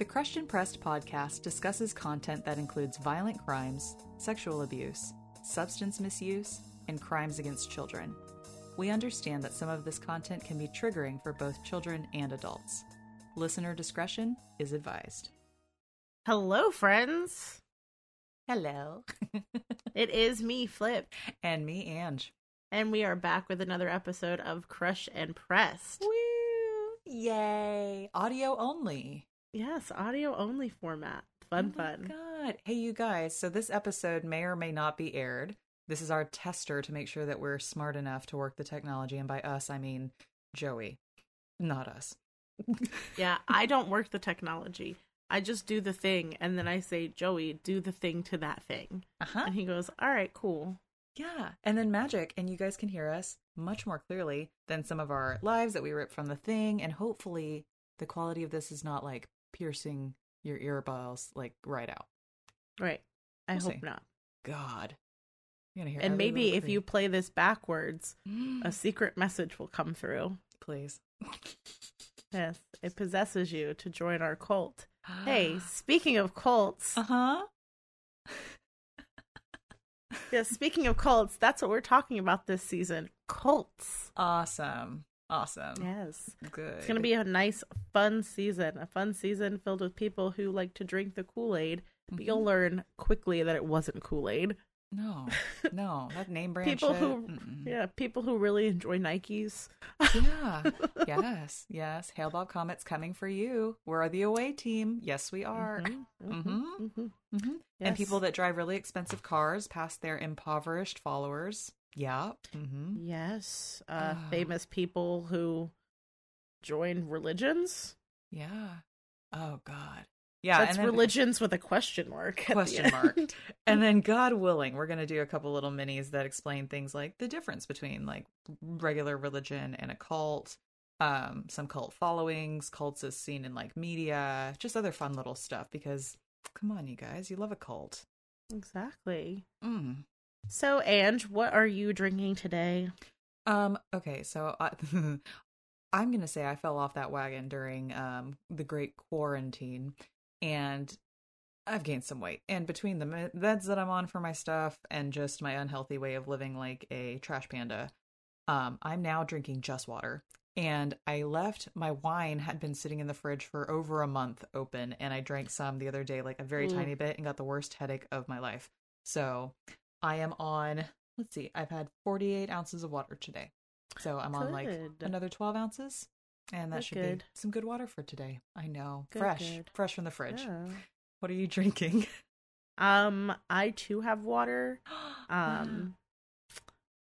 The Crushed and Pressed podcast discusses content that includes violent crimes, sexual abuse, substance misuse, and crimes against children. We understand that some of this content can be triggering for both children and adults. Listener discretion is advised. Hello, friends. Hello. It is me, Flip, and me, Ange. and we are back with another episode of Crush and Pressed. Woo! Yay! Audio only. Yes, audio only format. Fun, Oh fun. God. Hey, you guys. So this episode may or may not be aired. This is our tester to make sure that we're smart enough to work the technology. And by us, I mean Joey, not us. Yeah, I don't work the technology. I just do the thing, and then I say, Joey, do the thing to that thing. Uh huh. And he goes, All right, cool. Yeah. And then magic. And you guys can hear us much more clearly than some of our lives that we rip from the thing. And hopefully, the quality of this is not like piercing your ear balls like right out. Right. I We'll hope see. not. God. Gonna hear And maybe if you play this backwards, a secret message will come through. please. Yes, it possesses you to join our cult. Hey, speaking of cults, Uh huh. yeah, speaking of cults, that's what we're talking about this season. Cults. Awesome. Awesome. Yes. Good. It's going to be a nice, fun season. A fun season filled with people who like to drink the Kool Aid. But you'll learn quickly that it wasn't Kool Aid. No, no, that name brand People shit. who, mm-mm. yeah, people who really enjoy Nikes. yeah, yes, yes. Hale-Bopp Comet's coming for you. We're the away team. Yes, we are. Mhm, mhm, Mhm. mhm. hmm And people that drive really expensive cars past their impoverished followers. Yeah. hmm Yes. Uh, Ah. famous people who join religions. Yeah. Oh God. Yeah. That's then- religions with a question mark. question mark. And then, God willing, we're going to do a couple little minis that explain things like the difference between like regular religion and a cult, um, some cult followings, cults as seen in like media, just other fun little stuff. Because come on, you guys, you love a cult. exactly. Mm. So, Ange, what are you drinking today? Um. Okay. So I, I'm going to say I fell off that wagon during um the Great Quarantine, and I've gained some weight. And between the meds that I'm on for my stuff and just my unhealthy way of living like a trash panda, um, I'm now drinking just water. And I left my wine had been sitting in the fridge for over a month open, and I drank some the other day, like a very Ooh. tiny bit, and got the worst headache of my life. So I am on. Let's see, I've had 48 ounces of water today. So I'm on like another 12 ounces, and that Good, should good. be some good water for today. I know, Good, fresh, good. fresh from the fridge. Yeah. What are you drinking? Um, I too have water. Um,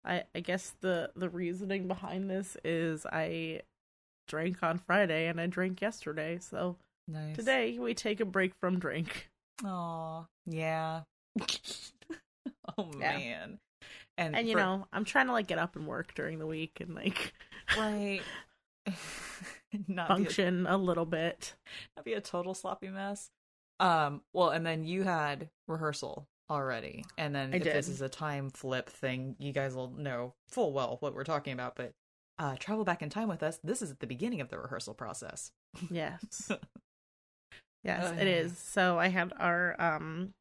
I I guess the the reasoning behind this is I drank on Friday and I drank yesterday, so nice. today we take a break from drink. Aw, yeah. oh Yeah. man. And And you for- know, I'm trying to like get up and work during the week and like right. not be a, function a little bit. not be a total sloppy mess. Um. Well, and then you had rehearsal already, and then I if this is a time flip thing, you guys will know full well what we're talking about. But uh, travel back in time with us. This is at the beginning of the rehearsal process. Yes. yes, Oh, it is. So I had our um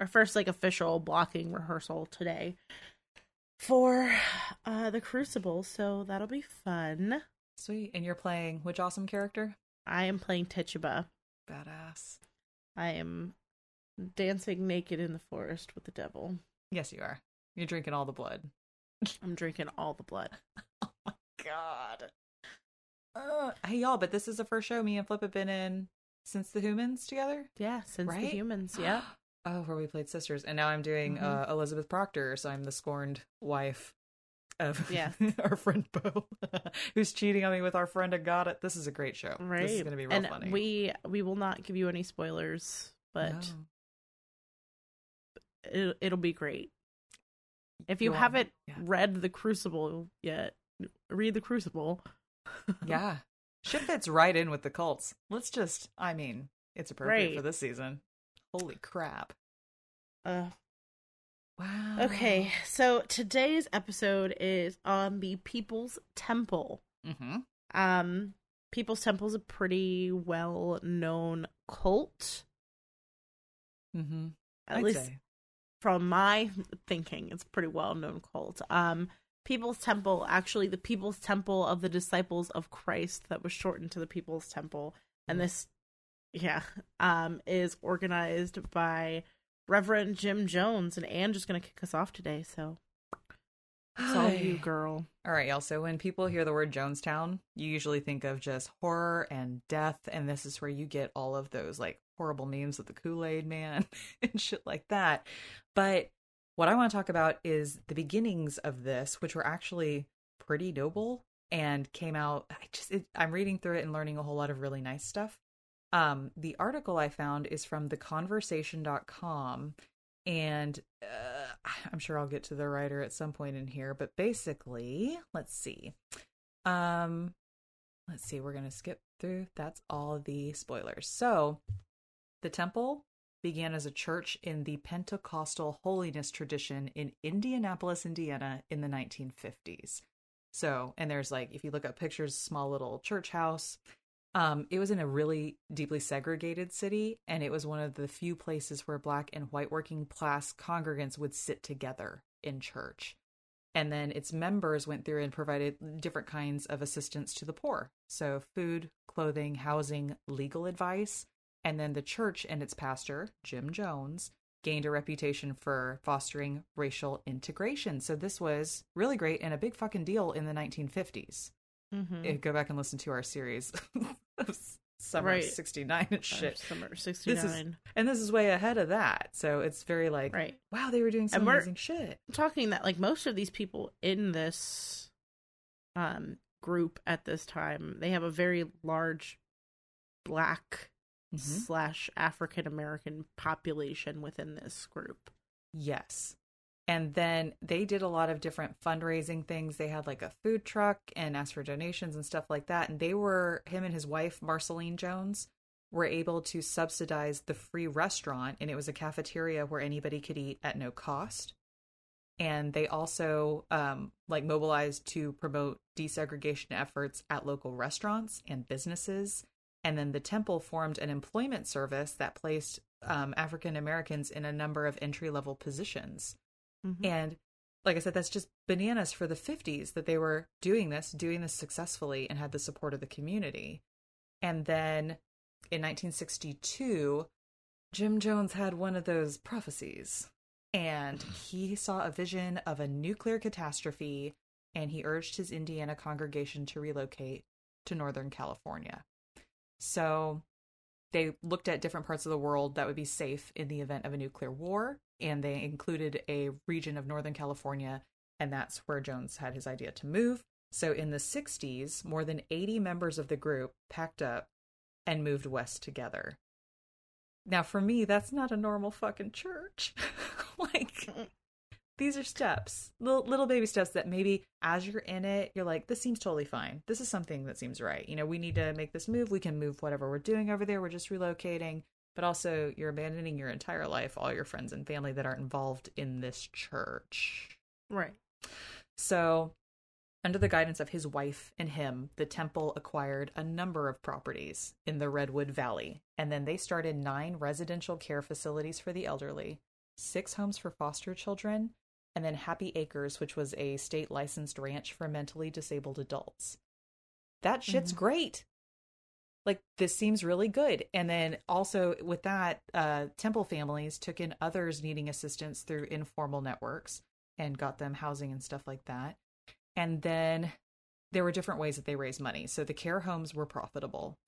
our first like official blocking rehearsal today for uh the Crucible, so that'll be fun. Sweet. And you're playing which awesome character? I am playing Tituba. Badass. I am dancing naked in the forest with the devil. Yes, you are. You're drinking all the blood. I'm drinking all the blood. Oh my god. Uh, hey y'all, but this is the first show me and Flip have been in since the humans together. Yeah, since the humans, yeah. Oh, where we played sisters, and now I'm doing Mhm. uh, Elizabeth Proctor, so I'm the scorned wife of Yeah. our friend Bo, who's cheating on me with our friend Agata. This is a great show. Right. This is gonna be real and funny. we we will not give you any spoilers, but No. it, it'll be great. If you You'll- haven't yeah. read The Crucible yet, read The Crucible. yeah, shit fits right in with the cults. Let's just, I mean, it's appropriate Right. for this season. Holy crap! Uh, Wow. okay, so today's episode is on the People's Temple. Mm-hmm. Um, People's Temple is a pretty well known cult. Mm-hmm. At I'd least say. from my thinking, it's a pretty well known cult. Um, People's Temple, actually, the People's Temple of the Disciples of Christ, that was shortened to the People's Temple, and this, yeah, um, is organized by Reverend Jim Jones, and Anne just gonna kick us off today. So it's all you, girl. All right, y'all. So when people hear the word Jonestown, you usually think of just horror and death, and this is where you get all of those like horrible memes of the Kool Aid Man and shit like that. But what I want to talk about is the beginnings of this, which were actually pretty noble and came out. I just it, I'm reading through it and learning a whole lot of really nice stuff. Um, the article I found is from theconversation.com and uh, I'm sure I'll get to the writer at some point in here, but basically, let's see. Um let's see, we're going to skip through that's all the spoilers. So, the temple began as a church in the Pentecostal holiness tradition in Indianapolis, Indiana in the 1950s. So, and there's like if you look up pictures, small little church house, um, it was in a really deeply segregated city, and it was one of the few places where black and white working class congregants would sit together in church. And then its members went through and provided different kinds of assistance to the poor. So, food, clothing, housing, legal advice. And then the church and its pastor, Jim Jones, gained a reputation for fostering racial integration. So, this was really great and a big fucking deal in the 1950s Mm-hmm. go back and listen to our series of summer Right. 69 and shit Summer sixty nine. This is, and this is way ahead of that so it's very like Right. wow they were doing some amazing shit I'm talking that like most of these people in this um group at this time, they have a very large black Mhm. slash African American population within this group. yes and then they did a lot of different fundraising things. They had like a food truck and asked for donations and stuff like that. And they were him and his wife marceline jones were able to subsidize the free restaurant. And it was a cafeteria where anybody could eat at no cost. And they also um, like mobilized to promote desegregation efforts at local restaurants and businesses. And then the temple formed an employment service that placed um, african americans in a number of entry level positions Mhm. and like i said that's just bananas for the 50s that they were doing this doing this successfully and had the support of the community and then in 1962 jim jones had one of those prophecies and he saw a vision of a nuclear catastrophe and he urged his Indiana congregation to relocate to Northern California. So they looked at different parts of the world that would be safe in the event of a nuclear war, and they included a region of Northern California, and that's where Jones had his idea to move. So in the 60s, more than 80 members of the group packed up and moved west together. Now, for me, that's not a normal fucking church. like, these are steps, little, little baby steps that maybe as you're in it, you're like, this seems totally fine. This is something that seems right. You know, we need to make this move. We can move whatever we're doing over there. We're just relocating. But also, you're abandoning your entire life, all your friends and family that aren't involved in this church. Right. So, under the guidance of his wife and him, the temple acquired a number of properties in the Redwood Valley, and then they started nine residential care facilities for the elderly, six homes for foster children, and then Happy Acres, which was a state licensed ranch for mentally disabled adults. That shit's Mhm. great. Like this seems really good. And then also with that, uh, temple families took in others needing assistance through informal networks and got them housing and stuff like that. And then there were different ways that they raised money. So the care homes were profitable,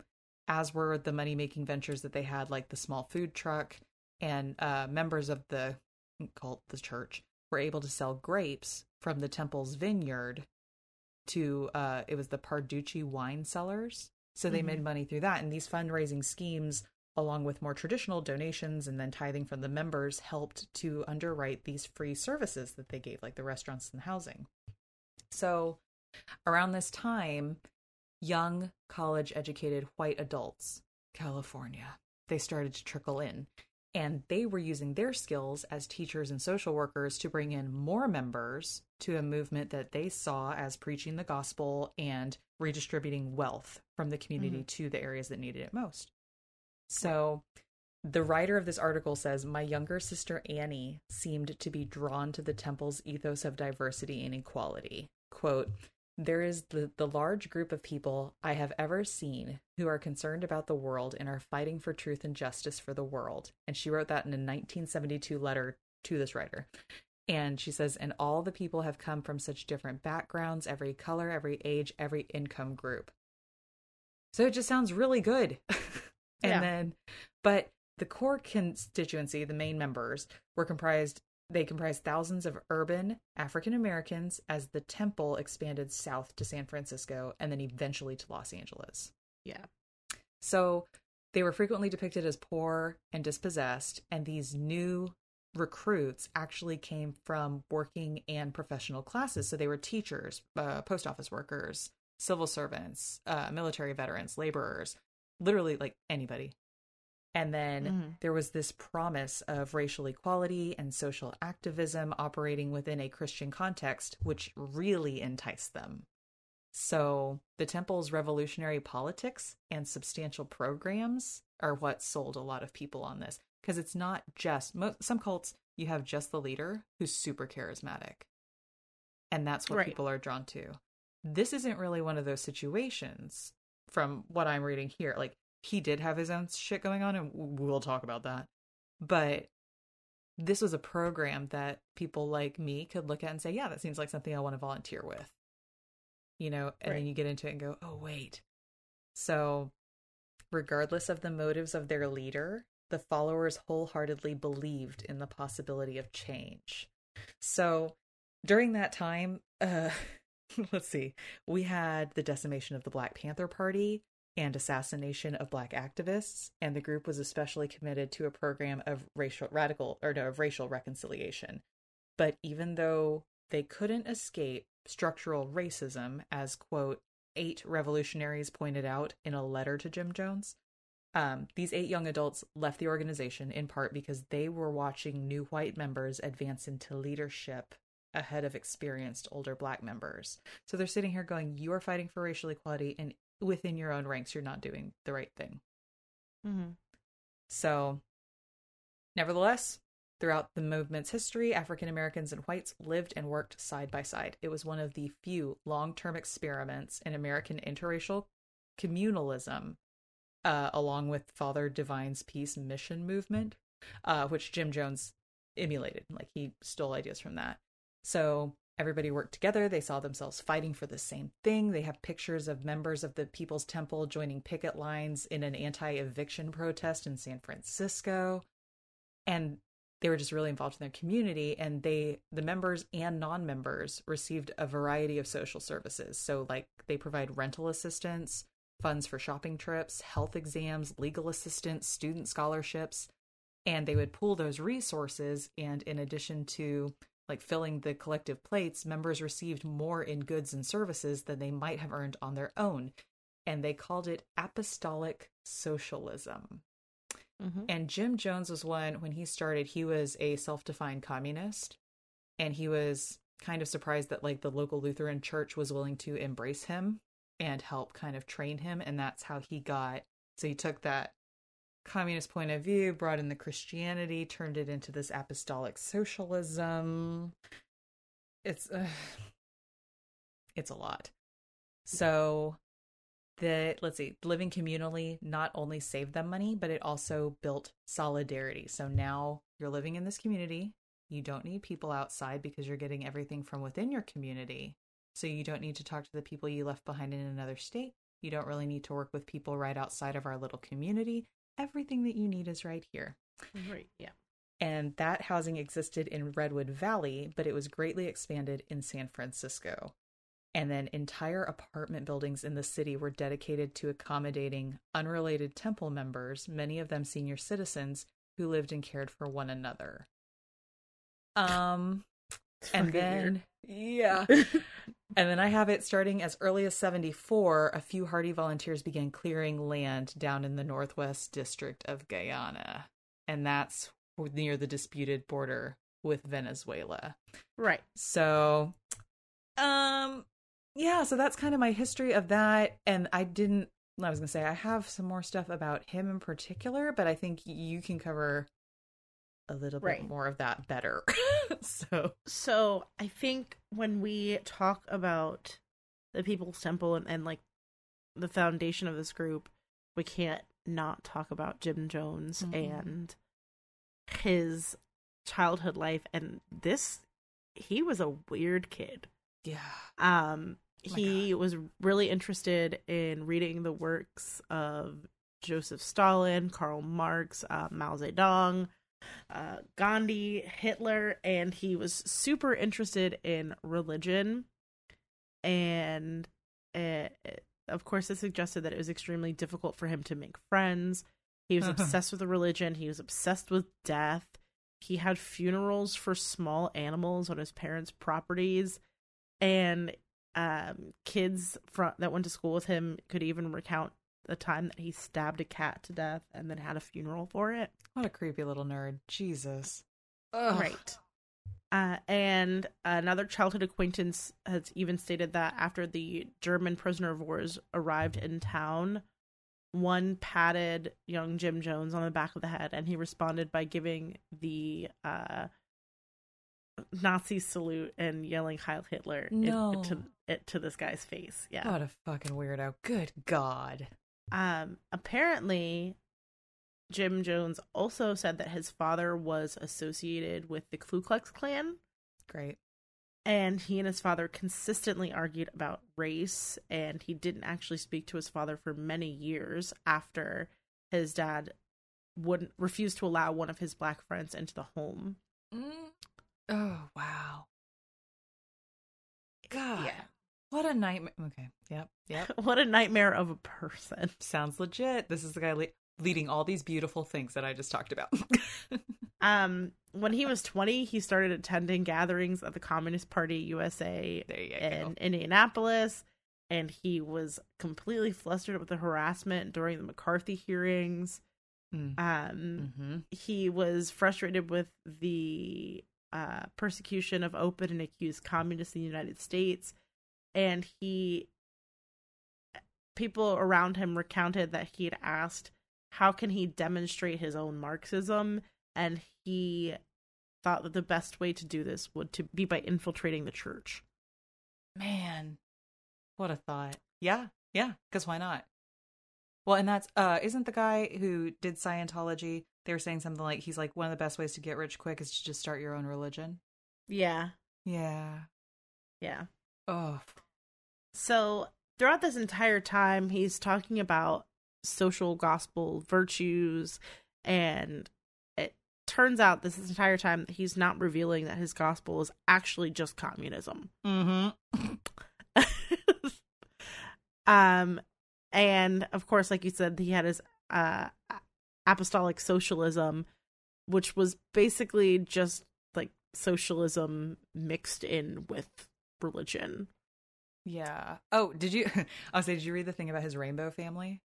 as were the money making ventures that they had, like the small food truck. And uh, members of the cult, the church, were able to sell grapes from the temple's vineyard to uh, it was the Parducci wine cellars. So they Mhm. made money through that. And these fundraising schemes, along with more traditional donations and then tithing from the members, helped to underwrite these free services that they gave, like the restaurants and housing. So around this time, young college educated white adults, California, they started to trickle in. And they were using their skills as teachers and social workers to bring in more members to a movement that they saw as preaching the gospel and redistributing wealth from the community mm-hmm. to the areas that needed it most. So the writer of this article says My younger sister Annie seemed to be drawn to the temple's ethos of diversity and equality. Quote, there is the, the large group of people I have ever seen who are concerned about the world and are fighting for truth and justice for the world. And she wrote that in a 1972 letter to this writer. And she says, and all the people have come from such different backgrounds, every color, every age, every income group. So it just sounds really good. and yeah. then, but the core constituency, the main members, were comprised they comprised thousands of urban African Americans as the temple expanded south to San Francisco and then eventually to Los Angeles. Yeah. So they were frequently depicted as poor and dispossessed, and these new recruits actually came from working and professional classes. So they were teachers, uh, post office workers, civil servants, uh, military veterans, laborers, literally like anybody and then mm-hmm. there was this promise of racial equality and social activism operating within a Christian context, which really enticed them. So the temple's revolutionary politics and substantial programs are what sold a lot of people on this. Because it's not just some cults, you have just the leader who's super charismatic. And that's what right. people are drawn to. This isn't really one of those situations from what I'm reading here. Like he did have his own shit going on, and we'll talk about that. But this was a program that people like me could look at and say, yeah, that seems like something I want to volunteer with. You know, and right. then you get into it and go, oh, wait. So, regardless of the motives of their leader, the followers wholeheartedly believed in the possibility of change. So, during that time, uh, let's see, we had the decimation of the Black Panther Party, and assassination of black activists, and the group was especially committed to a program of racial radical or no, of racial reconciliation. But even though they couldn't escape structural racism, as quote eight revolutionaries pointed out in a letter to Jim Jones, um, these eight young adults left the organization in part because they were watching new white members advance into leadership ahead of experienced older black members. So they're sitting here going, You are fighting for racial equality, and within your own ranks you're not doing the right thing. Mm-hmm. So, nevertheless, throughout the movement's history, African Americans and whites lived and worked side by side. It was one of the few long term experiments in American interracial communalism, uh, along with Father Divine's Peace Mission movement, uh, which Jim Jones emulated. Like he stole ideas from that. So Everybody worked together. They saw themselves fighting for the same thing. They have pictures of members of the People's Temple joining picket lines in an anti eviction protest in San Francisco. And they were just really involved in their community. And they, the members and non members, received a variety of social services. So, like, they provide rental assistance, funds for shopping trips, health exams, legal assistance, student scholarships. And they would pool those resources. And in addition to like filling the collective plates, members received more in goods and services than they might have earned on their own. And they called it apostolic socialism. Mm-hmm. And Jim Jones was one, when he started, he was a self defined communist. And he was kind of surprised that like the local Lutheran church was willing to embrace him and help kind of train him. And that's how he got. So he took that communist point of view, brought in the Christianity, turned it into this apostolic socialism. It's uh, it's a lot. So the let's see, living communally not only saved them money, but it also built solidarity. So now you're living in this community. You don't need people outside because you're getting everything from within your community. So you don't need to talk to the people you left behind in another state. You don't really need to work with people right outside of our little community everything that you need is right here. Right, yeah. And that housing existed in Redwood Valley, but it was greatly expanded in San Francisco. And then entire apartment buildings in the city were dedicated to accommodating unrelated temple members, many of them senior citizens who lived and cared for one another. Um and then yeah. and then I have it starting as early as 74, a few hardy volunteers began clearing land down in the Northwest District of Guyana. and that's near the disputed border with Venezuela. Right. So, um, yeah, so that's kind of my history of that. And I didn't, I was going to say, I have some more stuff about him in particular, but I think you can cover a little Right. bit more of that better. so, So I think when we talk about the People's Temple and, and like the foundation of this group, we can't not talk about Jim Jones Mhm. and his childhood life. And this, he was a weird kid. yeah. Um, Oh he was really interested in reading the works of Joseph Stalin, Karl Marx, uh, Mao Zedong, uh, Gandhi, Hitler, and he was super interested in religion. And uh, of course, it suggested that it was extremely difficult for him to make friends. He was obsessed with the religion. He was obsessed with death. He had funerals for small animals on his parents' properties, and um, kids that went to school with him could even recount the time that he stabbed a cat to death and then had a funeral for it. What a creepy little nerd. Jesus. Ugh. Right. Uh, and another childhood acquaintance has even stated that after the German prisoner of wars arrived in town, one patted young Jim Jones on the back of the head, and he responded by giving the uh, Nazi salute and yelling "Heil Hitler" in- No. to it to this guy's face. Yeah. What a fucking weirdo. Good God. Um, apparently, Jim Jones also said that his father was associated with the Ku Klux Klan, Great. and he and his father consistently argued about race, and he didn't actually speak to his father for many years after his dad wouldn't refuse to allow one of his black friends into the home. Mm. Oh, wow. God. Yeah. What a nightmare. Okay. Yep. Yep. what a nightmare of a person. Sounds legit. This is the guy le- leading all these beautiful things that I just talked about. Um, when he was 20, he started attending gatherings of the Communist Party USA in go. Indianapolis, and he was completely flustered with the harassment during the McCarthy hearings. Mm. Um, hmm he was frustrated with the uh, persecution of open and accused communists in the United States, and he people around him recounted that he had asked how can he demonstrate his own Marxism, and he thought that the best way to do this would to be by infiltrating the church. Man, what a thought. Yeah. Yeah. Because why not? Well, and that's, uh, isn't the guy who did Scientology, they were saying something like he's like, one of the best ways to get rich quick is to just start your own religion. Yeah, Yeah. yeah. Oh, So throughout this entire time, he's talking about social gospel virtues, and it turns out this entire time that he's not revealing that his gospel is actually just communism. mm-hmm. um, and of course, like you said, he had his uh apostolic socialism, which was basically just like socialism mixed in with religion. Yeah. Oh, did you? I was saying, did you read the thing about his rainbow family?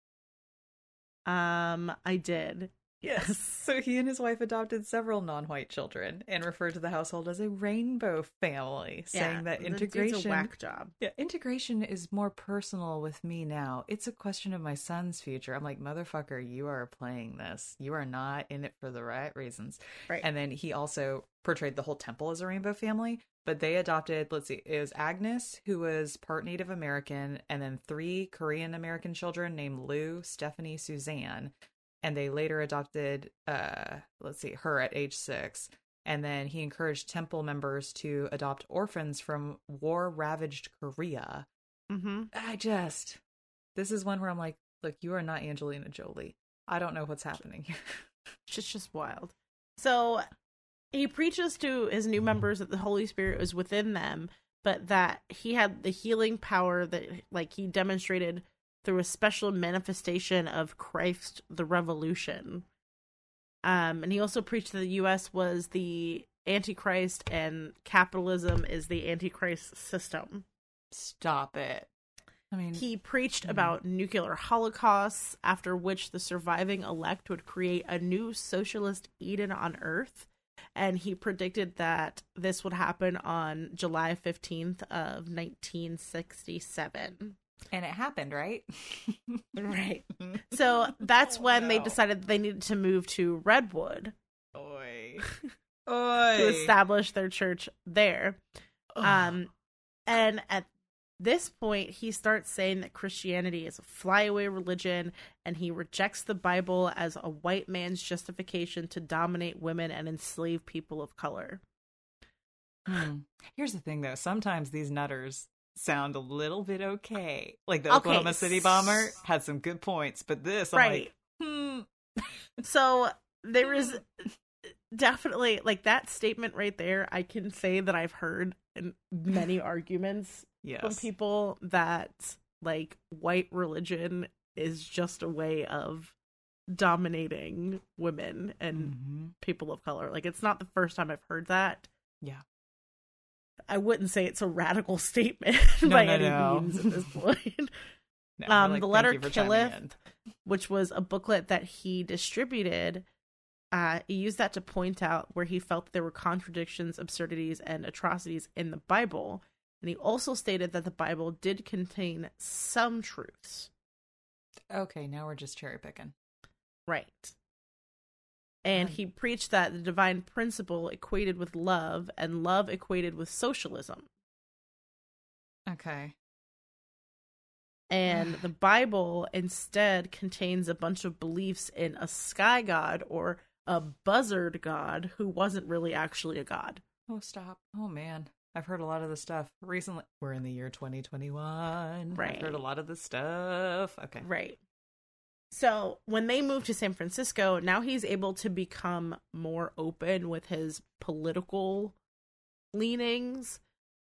Um, I did. Yes. So he and his wife adopted several non-white children and referred to the household as a rainbow family, saying that integration. a whack job. Yeah, integration is more personal with me now. It's a question of my son's future. I'm like, motherfucker, you are playing this. You are not in it for the right reasons. Right. And then he also portrayed the whole temple as a rainbow family, but they adopted, let's see, it was Agnes, who was part Native American, and then three Korean American children named Lou, Stephanie, Suzanne. And they later adopted, uh, let's see, her at age six. And then he encouraged temple members to adopt orphans from war ravaged Korea. Mm-hmm. I just, this is one where I'm like, look, you are not Angelina Jolie. I don't know what's happening here. It's just wild. So he preaches to his new members that the Holy Spirit was within them, but that he had the healing power that like he demonstrated through a special manifestation of Christ the Revolution. Um, and he also preached that the U.S. was the Antichrist and capitalism is the Antichrist system. Stop it. I mean, He preached Mhm. about nuclear holocausts, after which the surviving elect would create a new socialist Eden on Earth. And he predicted that this would happen on July 15th of 1967. And it happened, right? Right. So that's Oh, when they decided they needed to move to Redwood Oi. to establish their church there. Um, and at this point, he starts saying that Christianity is a flyaway religion, and he rejects the Bible as a white man's justification to dominate women and enslave people of color. Hmm. Here's the thing, though. Sometimes these nutters sound a little bit okay. Like the Okay, Oklahoma City bomber had some good points, but this, I'm right. like, hmm. So there is definitely like that statement right there. I can say that I've heard in many arguments Yes. from people that like white religion is just a way of dominating women and Mhm. people of color. Like it's not the first time I've heard that. Yeah. I wouldn't say it's a radical statement No, by no, any no. means at this point. Um, like, the letter killeth. which was a booklet that he distributed. Uh, he used that to point out where he felt there were contradictions, absurdities, and atrocities in the Bible. And he also stated that the Bible did contain some truths. Okay, now we're just cherry picking. Right. And Right. he preached that the divine principle equated with love and love equated with socialism. Okay. And the Bible instead contains a bunch of beliefs in a sky god or a buzzard god who wasn't really actually a god. Oh, stop. Oh, man. I've heard a lot of this stuff recently. We're in the year 2021. I've Right. heard a lot of this stuff. Okay. Right. So when they moved to San Francisco, now he's able to become more open with his political leanings.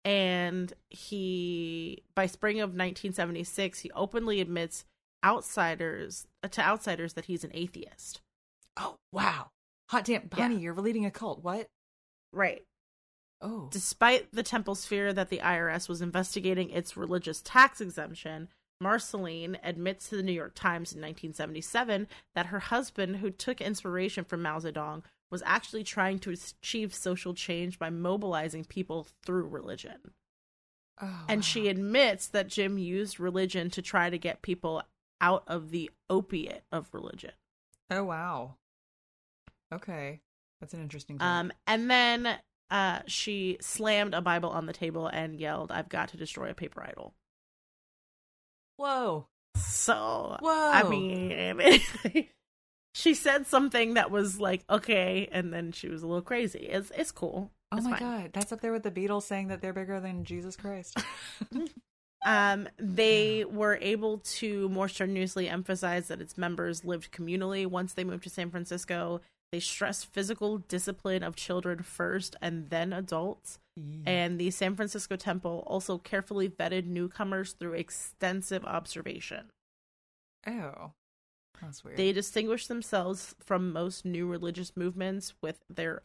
And he, by spring of 1976, he openly admits outsiders uh, to outsiders that he's an atheist. Oh, wow. Hot damn. Yeah. Honey, you're leading a cult. What? Right. Oh. Despite the temple's fear that the IRS was investigating its religious tax exemption, Marceline admits to the New York Times in 1977 that her husband, who took inspiration from Mao Zedong, was actually trying to achieve social change by mobilizing people through religion. Oh, And she admits that Jim used religion to try to get people out of the opiate of religion. Oh, wow. Okay. That's an interesting take. Um, and then uh, she slammed a Bible on the table and yelled, I've got to destroy a paper idol. Whoa. So, Whoa. I mean, she said something that was like, okay, and then she was a little crazy. It's, it's cool. Oh It's my fine. god, that's up there with the Beatles saying that they're bigger than Jesus Christ. Um, they were able to more strenuously emphasize that its members lived communally once they moved to San Francisco. They stress physical discipline of children first and then adults. And the San Francisco Temple also carefully vetted newcomers through extensive observation. oh, that's weird. They distinguished themselves from most new religious movements with their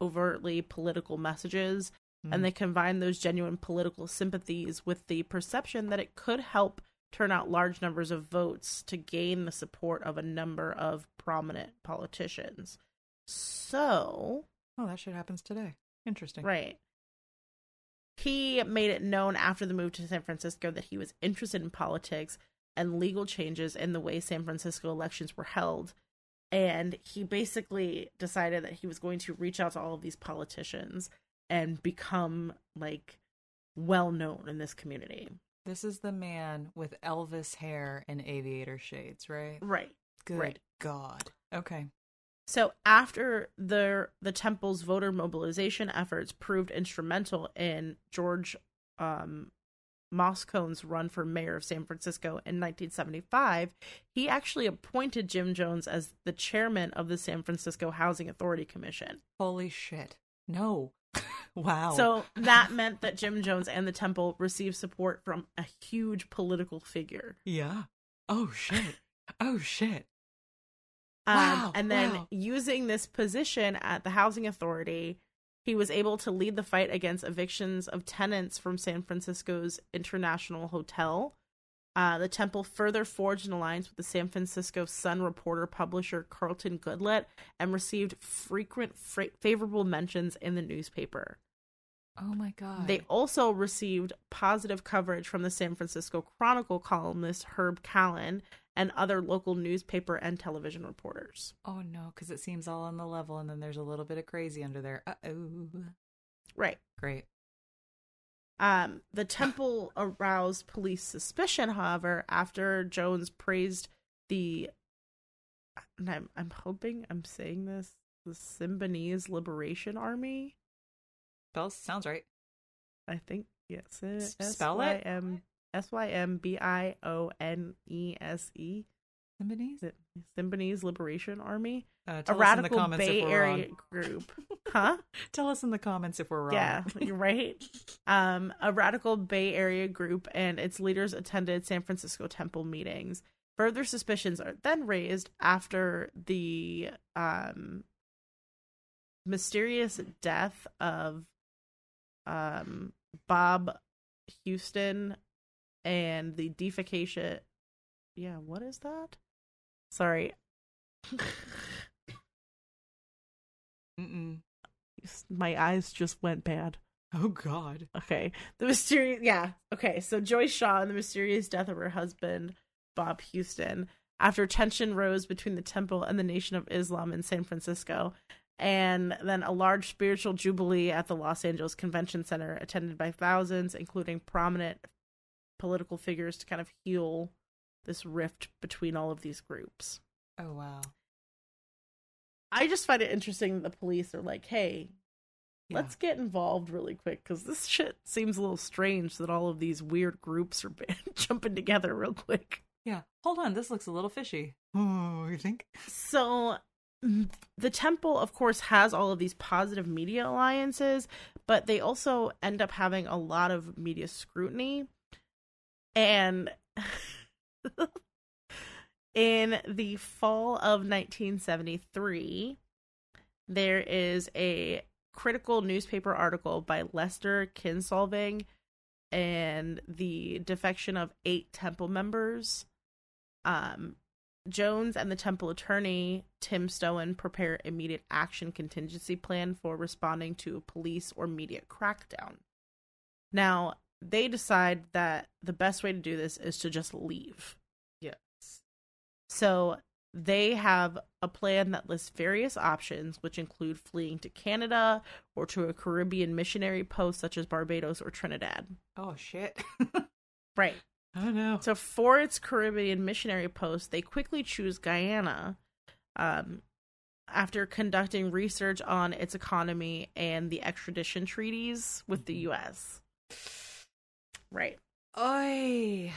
overtly political messages, Mm. and they combined those genuine political sympathies with the perception that it could help turn out large numbers of votes to gain the support of a number of prominent politicians. So, oh, that shit happens today. Interesting. Right. He made it known after the move to San Francisco that he was interested in politics and legal changes in the way San Francisco elections were held. And he basically decided that he was going to reach out to all of these politicians and become like well known in this community. This is the man with Elvis hair and aviator shades, right? Right. Good Right. God. Okay. So after the the temple's voter mobilization efforts proved instrumental in George um, Moscone's run for mayor of San Francisco in 1975, he actually appointed Jim Jones as the chairman of the San Francisco Housing Authority Commission. Holy shit. No. Wow. So that meant that Jim Jones and the temple received support from a huge political figure. yeah. Oh shit. Oh shit. Um, Wow, and then wow. using this position at the housing authority, he was able to lead the fight against evictions of tenants from San Francisco's International Hotel, Uh, the temple further forged an alliance with the San Francisco Sun reporter publisher Carlton Goodlett and received frequent fra- favorable mentions in the newspaper. Oh my god. They also received positive coverage from the San Francisco Chronicle columnist Herb Callan and other local newspaper and television reporters. Oh no, because it seems all on the level, and then there's a little bit of crazy under there. Uh oh. Right. Great. Um, the temple aroused police suspicion, however, after Jones praised the. And I'm I'm hoping I'm saying this the Symbionese Liberation Army. Spells sounds right. I think yes. Spell it? S y m b i o n e s e. Symbionese? Symbionese Liberation Army, Uh, a tell us in the radical comments Bay if we're Area group. Huh? Tell us in the comments if we're wrong. Yeah, you're right. Um, a radical Bay Area group and its leaders attended San Francisco temple meetings. Further suspicions are then raised after the um, mysterious death of um, Bob Houston and the defecation. Yeah, what is that? Sorry. Mm-mm. My eyes just went bad. Oh God. Okay. The mysterious yeah. Okay, so Joyce Shaw and the mysterious death of her husband, Bob Houston, after tension rose between the temple and the Nation of Islam in San Francisco, and then a large spiritual jubilee at the Los Angeles Convention Center attended by thousands, including prominent political figures to kind of heal this rift between all of these groups. Oh wow. I just find it interesting that the police are like, "Hey, Yeah. let's get involved really quick because this shit seems a little strange that all of these weird groups are jumping together real quick. Yeah. Hold on. This looks a little fishy. Oh, you think? So, the temple, of course, has all of these positive media alliances, but they also end up having a lot of media scrutiny. And in the fall of 1973, there is a critical newspaper article by Lester Kinsolving and the defection of eight temple members. Um, Jones and the temple attorney, Tim Stoen, prepare immediate action contingency plan for responding to a police or media crackdown. Now, they decide that the best way to do this is to just leave. Yes. So they have a plan that lists various options, which include fleeing to Canada or to a Caribbean missionary post such as Barbados or Trinidad. Oh shit. Right. Oh no. So for its Caribbean missionary post, they quickly choose Guyana um, after conducting research on its economy and the extradition treaties with the U.S. Right. Oi.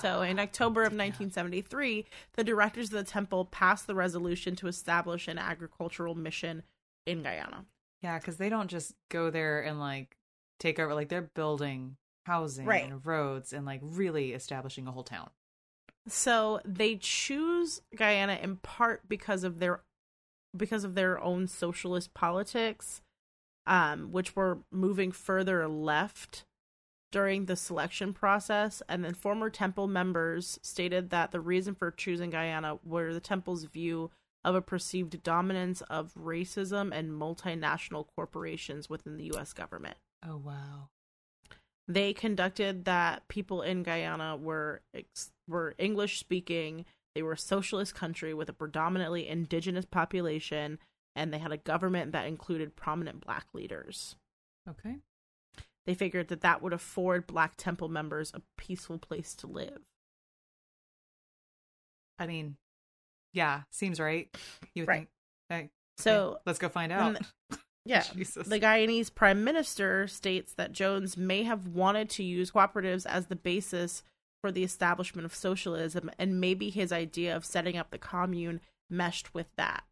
So in October of 1973, the directors of the temple passed the resolution to establish an agricultural mission in Guyana. Yeah, because they don't just go there and like take over. Like they're building housing Right. and roads and like really establishing a whole town. So they choose Guyana in part because of their because of their own socialist politics, um, which were moving further left during the selection process. And then former temple members stated that the reason for choosing Guyana were the temple's view of a perceived dominance of racism and multinational corporations within the U.S. government. Oh wow. They conducted that people in Guyana were ex- were English speaking. They were a socialist country with a predominantly indigenous population, and they had a government that included prominent black leaders. Okay. They figured that that would afford black temple members a peaceful place to live. I mean, yeah, seems right. You Right. think. Hey, So, okay, let's go find out. yeah, Jesus. the Guyanese prime minister states that Jones may have wanted to use cooperatives as the basis for the establishment of socialism, and maybe his idea of setting up the commune meshed with that.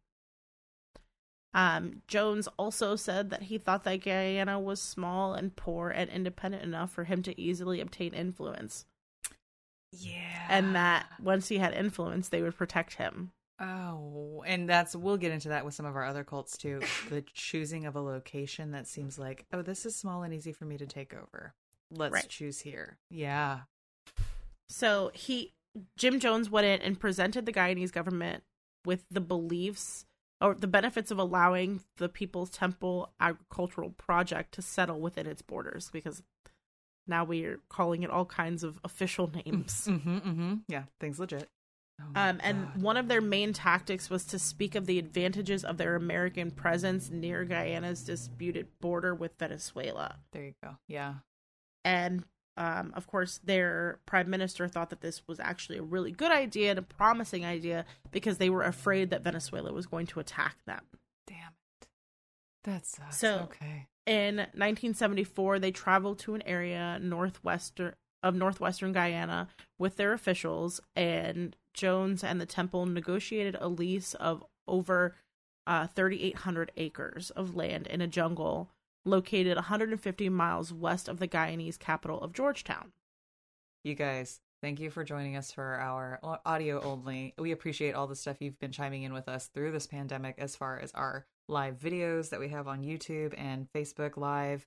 Um, Jones also said that he thought that Guyana was small and poor and independent enough for him to easily obtain influence, yeah. and that once he had influence, they would protect him. Oh, and that's we'll get into that with some of our other cults too. the choosing of a location that seems like, oh, this is small and easy for me to take over. Let's Right. choose here. Yeah. So he Jim Jones went in and presented the Guyanese government with the beliefs or the benefits of allowing the People's Temple agricultural project to settle within its borders because now we are calling it all kinds of official names. Mm-hmm, mm-hmm. Yeah, things legit. Oh Um, and God. one of their main tactics was to speak of the advantages of their American presence near Guyana's disputed border with Venezuela. there you go. Yeah. And um, of course, their prime minister thought that this was actually a really good idea and a promising idea because they were afraid that Venezuela was going to attack them. Damn it. That sucks. So- okay. In 1974, they traveled to an area northwestern of northwestern Guyana with their officials, and Jones and the temple negotiated a lease of over uh, 3,800 acres of land in a jungle located 150 miles west of the Guyanese capital of Georgetown. You guys, thank you for joining us for our audio only. We appreciate all the stuff you've been chiming in with us through this pandemic as far as our live videos that we have on YouTube and Facebook Live.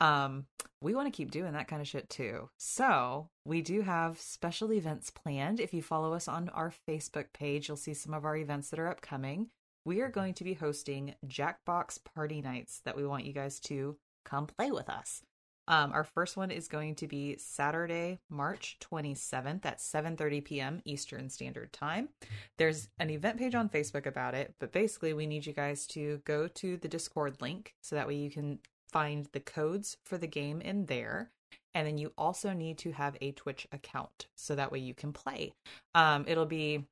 Um, we want to keep doing that kind of shit too. So, we do have special events planned. If you follow us on our Facebook page, you'll see some of our events that are upcoming. We are going to be hosting Jackbox party nights that we want you guys to come play with us. Um, our first one is going to be Saturday, March 27th at 7:30 p.m. Eastern Standard Time. There's an event page on Facebook about it, but basically we need you guys to go to the Discord link so that way you can find the codes for the game in there. And then you also need to have a Twitch account so that way you can play. Um, it'll be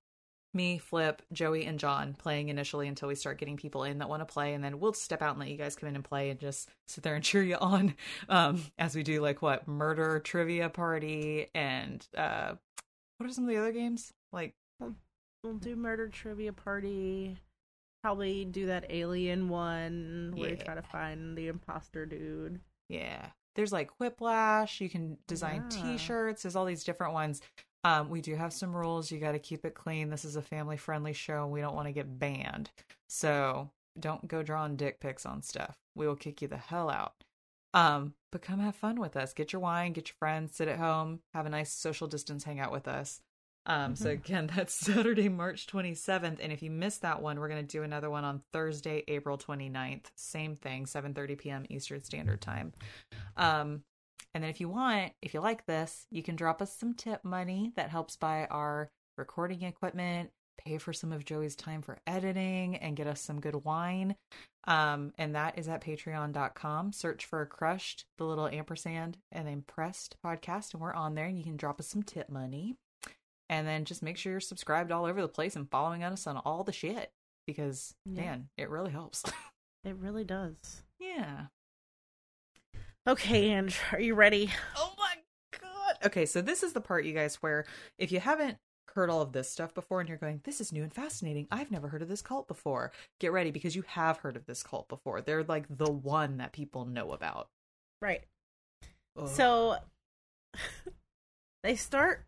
me, Flip, Joey, and John playing initially until we start getting people in that want to play, and then we'll step out and let you guys come in and play and just sit there and cheer you on um, as we do like what murder trivia party and uh, what are some of the other games like We'll do murder trivia party. Probably do that alien one where you try to find the imposter dude. yeah. There's like whiplash you can design Yeah. t-shirts there's all these different ones. Um, we do have some rules you got to keep it clean this is a family friendly show and we don't want to get banned. So don't go drawing dick pics on stuff we will kick you the hell out. Um, but come have fun with us get your wine get your friends sit at home have a nice social distance hangout with us um, so Mhm. again that's saturday march 27th and if you missed that one we're going to do another one on thursday april 29th same thing 7.30 p.m eastern standard time um, and then if you want, if you like this, you can drop us some tip money that helps buy our recording equipment, pay for some of Joey's time for editing, and get us some good wine. Um, and that is at patreon.com. Search for Crushed, the little ampersand, and then Pressed podcast, and we're on there, and you can drop us some tip money. And then just make sure you're subscribed all over the place and following us on all the shit because, Yeah. man, it really helps. It really does. yeah. Okay, and are you ready? Oh my god. Okay, so this is the part, you guys, where if you haven't heard all of this stuff before and you're going, this is new and fascinating, I've never heard of this cult before, get ready because you have heard of this cult before. They're like the one that people know about. Right. Ugh. So they start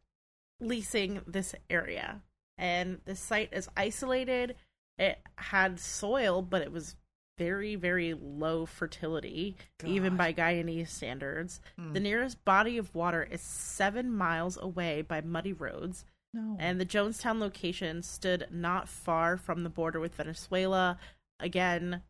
leasing this area, and the site is isolated. It had soil, but it was very, very low fertility, even by Guyanese standards. Hmm. The nearest body of water is seven miles away by muddy roads, no. and the Jonestown location stood not far from the border with Venezuela, again,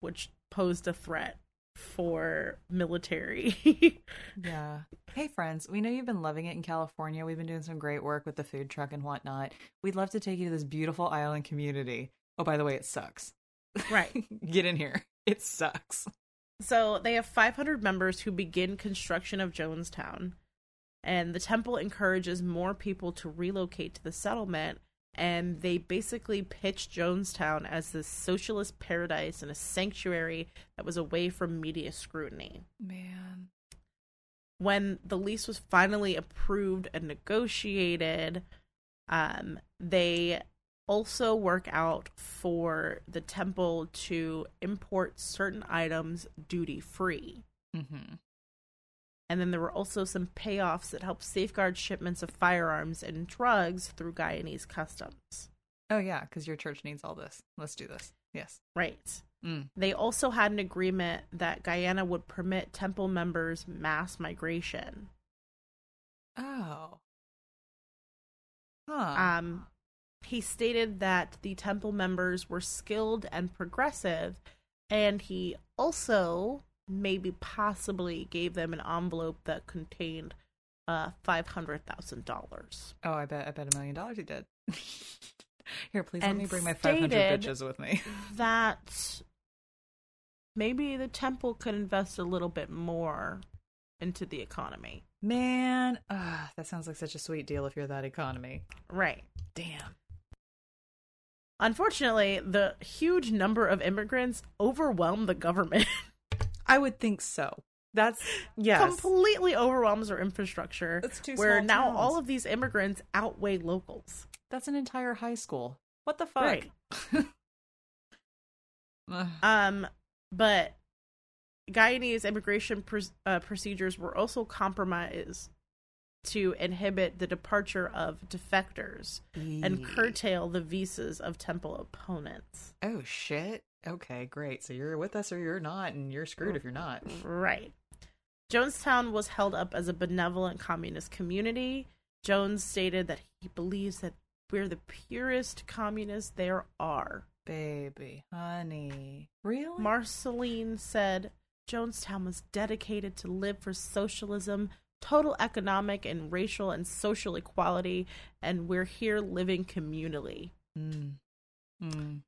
which posed a threat for military. yeah. Hey, friends, we know you've been loving it in California. We've been doing some great work with the food truck and whatnot. We'd love to take you to this beautiful island community. Oh, by the way, it sucks. right. Get in here. It sucks. So they have 500 members who begin construction of Jonestown, and the temple encourages more people to relocate to the settlement. And they basically pitched Jonestown as this socialist paradise and a sanctuary that was away from media scrutiny. Man. When the lease was finally approved and negotiated, um, they also work out for the temple to import certain items duty free. Mm-hmm. And then there were also some payoffs that helped safeguard shipments of firearms and drugs through Guyanese customs. Oh, yeah, because your church needs all this. Let's do this. Yes. Right. Mm. They also had an agreement that Guyana would permit temple members mass migration. Oh. Huh. Um, he stated that the temple members were skilled and progressive, and he also maybe possibly gave them an envelope that contained uh five hundred thousand dollars. oh, I bet I bet a million dollars he did. Here, please let me bring my 500 bitches with me. That maybe the temple could invest a little bit more into the economy. Man, ah, that sounds like such a sweet deal if you're that economy. Right. Damn. Unfortunately, the huge number of immigrants overwhelmed the government. I would think so. That's yes. completely overwhelms our infrastructure. That's two where small now towns. all of these immigrants outweigh locals. That's an entire high school. What the fuck? Right. Um, but Guyanese immigration pr- uh, procedures were also compromised to inhibit the departure of defectors and curtail the visas of temple opponents. Oh shit. Okay, great. So you're with us or you're not, and you're screwed if you're not. Right. Jonestown was held up as a benevolent communist community. Jones stated that he believes that we're the purest communists there are. Baby, honey. Really? Marceline said Jonestown was dedicated to live for socialism, total economic and racial and social equality, and we're here living communally. Mm. Mm.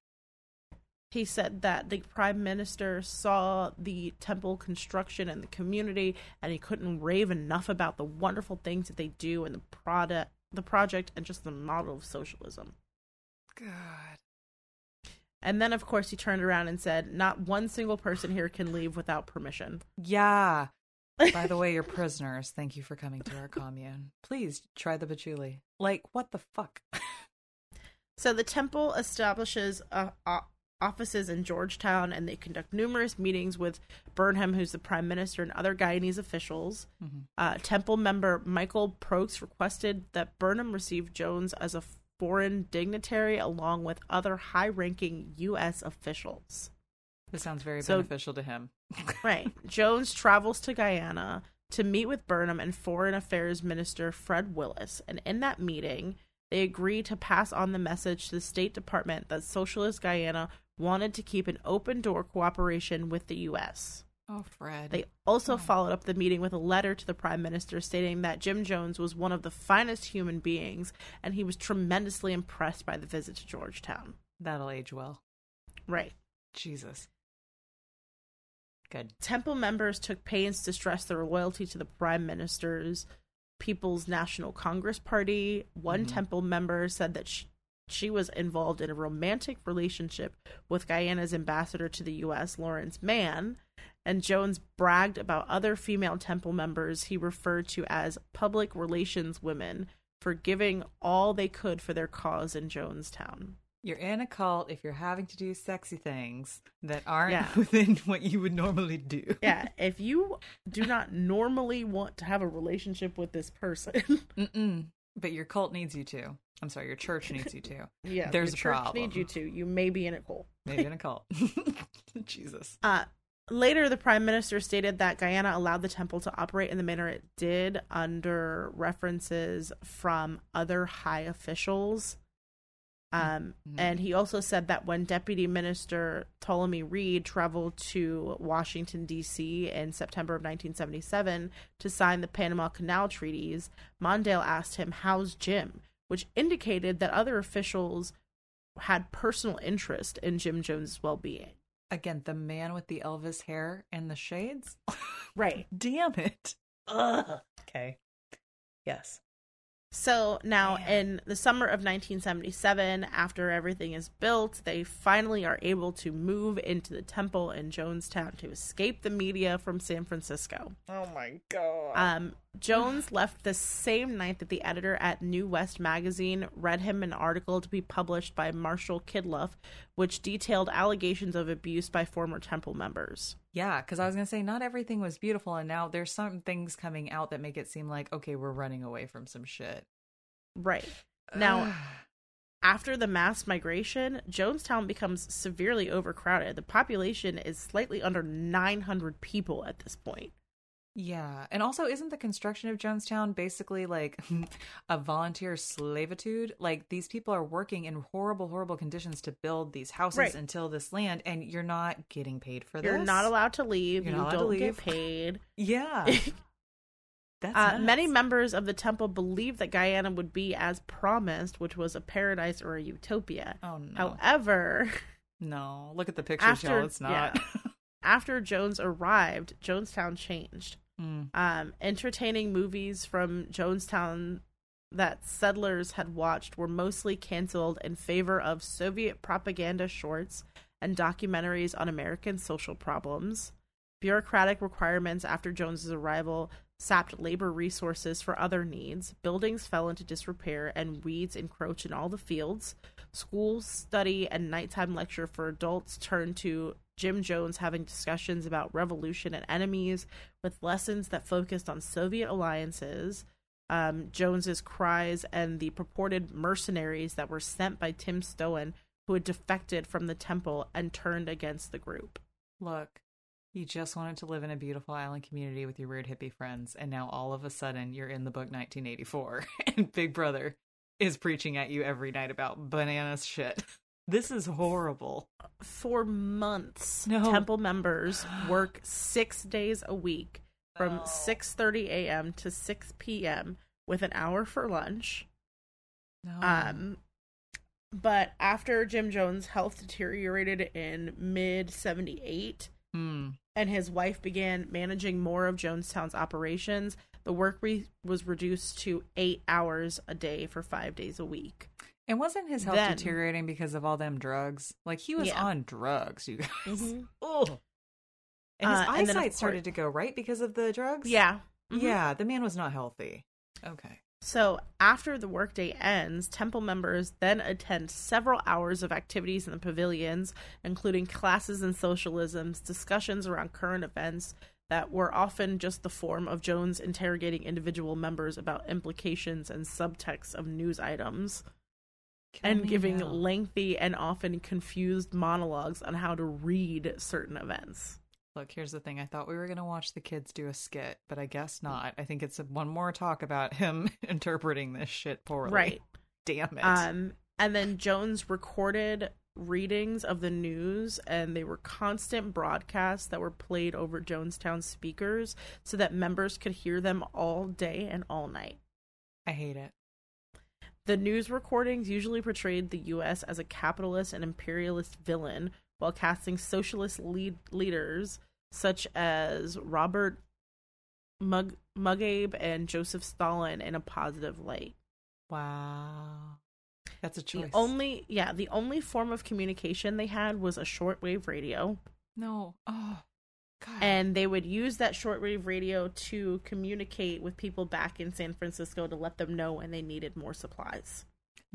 He said that the prime minister saw the temple construction and the community, and he couldn't rave enough about the wonderful things that they do and the product, the project, and just the model of socialism. God. And then, of course, he turned around and said, "Not one single person here can leave without permission." Yeah. By the way, you're prisoners. Thank you for coming to our commune. Please try the patchouli. Like, what the fuck? So the temple establishes uh, o- offices in Georgetown, and they conduct numerous meetings with Burnham, who's the prime minister, and other Guyanese officials. Mhm. Uh, temple member Michael Prokes requested that Burnham receive Jones as a foreign dignitary, along with other high-ranking U.S. officials. This sounds very So- beneficial to him. Right. Jones travels to Guyana to meet with Burnham and Foreign Affairs Minister Fred Wills, and in that meeting, they agree to pass on the message to the State Department that Socialist Guyana wanted to keep an open door cooperation with the U.S. Oh, Fred. They also Oh. followed up the meeting with a letter to the Prime Minister stating that Jim Jones was one of the finest human beings and he was tremendously impressed by the visit to Georgetown. That'll age well. Right. Jesus. Good. Temple members took pains to stress their loyalty to the Prime Minister's People's National Congress Party. One Mhm. Temple member said that she, she was involved in a romantic relationship with Guyana's ambassador to the U.S., Laurence Mann. And Jones bragged about other female Temple members he referred to as public relations women for giving all they could for their cause in Jonestown. You're in a cult if you're having to do sexy things that aren't Yeah. within what you would normally do. Yeah, if you do not normally want to have a relationship with this person, Mm-mm. But your cult needs you to. I'm sorry, your church needs you to. yeah, There's the a church problem. needs you to. You may be in a cult. Maybe in a cult. Jesus. Uh, later, the prime minister stated that Guyana allowed the temple to operate in the manner it did under references from other high officials. Um, Mhm. And he also said that when Deputy Minister Ptolemy Reid traveled to Washington, D.C. in September of 1977 to sign the Panama Canal treaties, Mondale asked him, How's Jim? which indicated that other officials had personal interest in Jim Jones's well being. Again, the man with the Elvis hair and the shades? Right. Damn it. Ugh. Okay. Yes. So now, Man. in the summer of 1977, after everything is built, they finally are able to move into the temple in Jonestown to escape the media from San Francisco. Oh my god. Um, Jones left the same night that the editor at New West magazine read him an article to be published by Marshall Kilduff, which detailed allegations of abuse by former temple members. Yeah, because I was gonna say not everything was beautiful, and now there's some things coming out that make it seem like okay, we're running away from some shit. Right. Now, After the mass migration, Jonestown becomes severely overcrowded. The population is slightly under 900 people at this point. Yeah. And also, isn't the construction of Jonestown basically like a volunteer slavitude? Like, these people are working in horrible, horrible conditions to build these houses Right. and till this land, and you're not getting paid for this. You're not allowed to leave. You're you not allowed don't get leave. paid. Yeah. That's Uh, many members of the temple believed that Guyana would be as promised, which was a paradise or a utopia. Oh, no. However, no. Look at the pictures, After- y'all. It's not. after Jones arrived, Jonestown changed. Mm. Um, entertaining movies from Jonestown that settlers had watched were mostly canceled in favor of Soviet propaganda shorts and documentaries on American social problems. Bureaucratic requirements after Jones's arrival sapped labor resources for other needs. Buildings fell into disrepair and weeds encroached in all the fields. School study and nighttime lecture for adults turned to Jim Jones having discussions about revolution and enemies with lessons that focused on Soviet alliances, um, Jones's cries, and the purported mercenaries that were sent by Tim Stoen, who had defected from the temple and turned against the group. Look, you just wanted to live in a beautiful island community with your weird hippie friends, and now all of a sudden you're in the book 1984, and Big Brother is preaching at you every night about bananas shit. This is horrible. For months, No. temple members work six days a week from No. 6.30 a.m. to 6 p.m. with an hour for lunch. No. Um, but after Jim Jones' health deteriorated in mid 78 Hmm. And his wife began managing more of Jonestown's operations, the work re- was reduced to eight hours a day for five days a week. And wasn't his health Then- deteriorating because of all them drugs? Like he was Yeah. on drugs, you guys. Mhm. Ugh. And his Uh, and eyesight course- started to go right because of the drugs. Yeah. Mhm. Yeah, the man was not healthy. Okay. So after the workday ends, temple members then attend several hours of activities in the pavilions, including classes in socialisms, discussions around current events that were often just the form of Jones interrogating individual members about implications and subtext of news items, Kill and giving now. lengthy and often confused monologues on how to read certain events. Look, here's the thing. I thought we were going to watch the kids do a skit, but I guess not. I think it's one more talk about him interpreting this shit poorly. Right. Damn it. Um, and then Jones recorded readings of the news, and they were constant broadcasts that were played over Jonestown speakers so that members could hear them all day and all night. I hate it. The news recordings usually portrayed the U.S. as a capitalist and imperialist villain while casting socialist lead- leaders such as Robert Mug- Mugabe and Joseph Stalin in a positive light. Wow. That's a choice. The only yeah, the only form of communication they had was a shortwave radio, No. Oh, God. and they would use that shortwave radio to communicate with people back in San Francisco to let them know when they needed more supplies.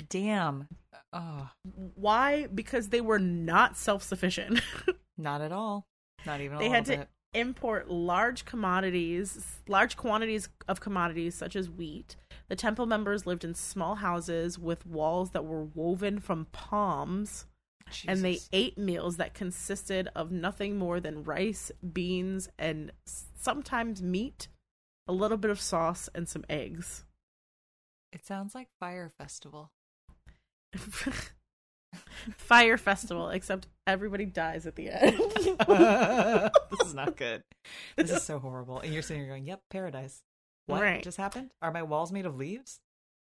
Damn. Oh, Why? Because they were not self-sufficient. not at all. Not even a they had to bit. import large commodities, large quantities of commodities such as wheat. The temple members lived in small houses with walls that were woven from palms. and they ate meals that consisted of nothing more than rice, beans, and sometimes meat, a little bit of sauce, and some eggs. It sounds like Fyre Festival. Fyre festival, except everybody dies at the end. this is not good. This is so horrible. And you're sitting here going, "Yep, paradise." What Right. just happened? Are my walls made of leaves?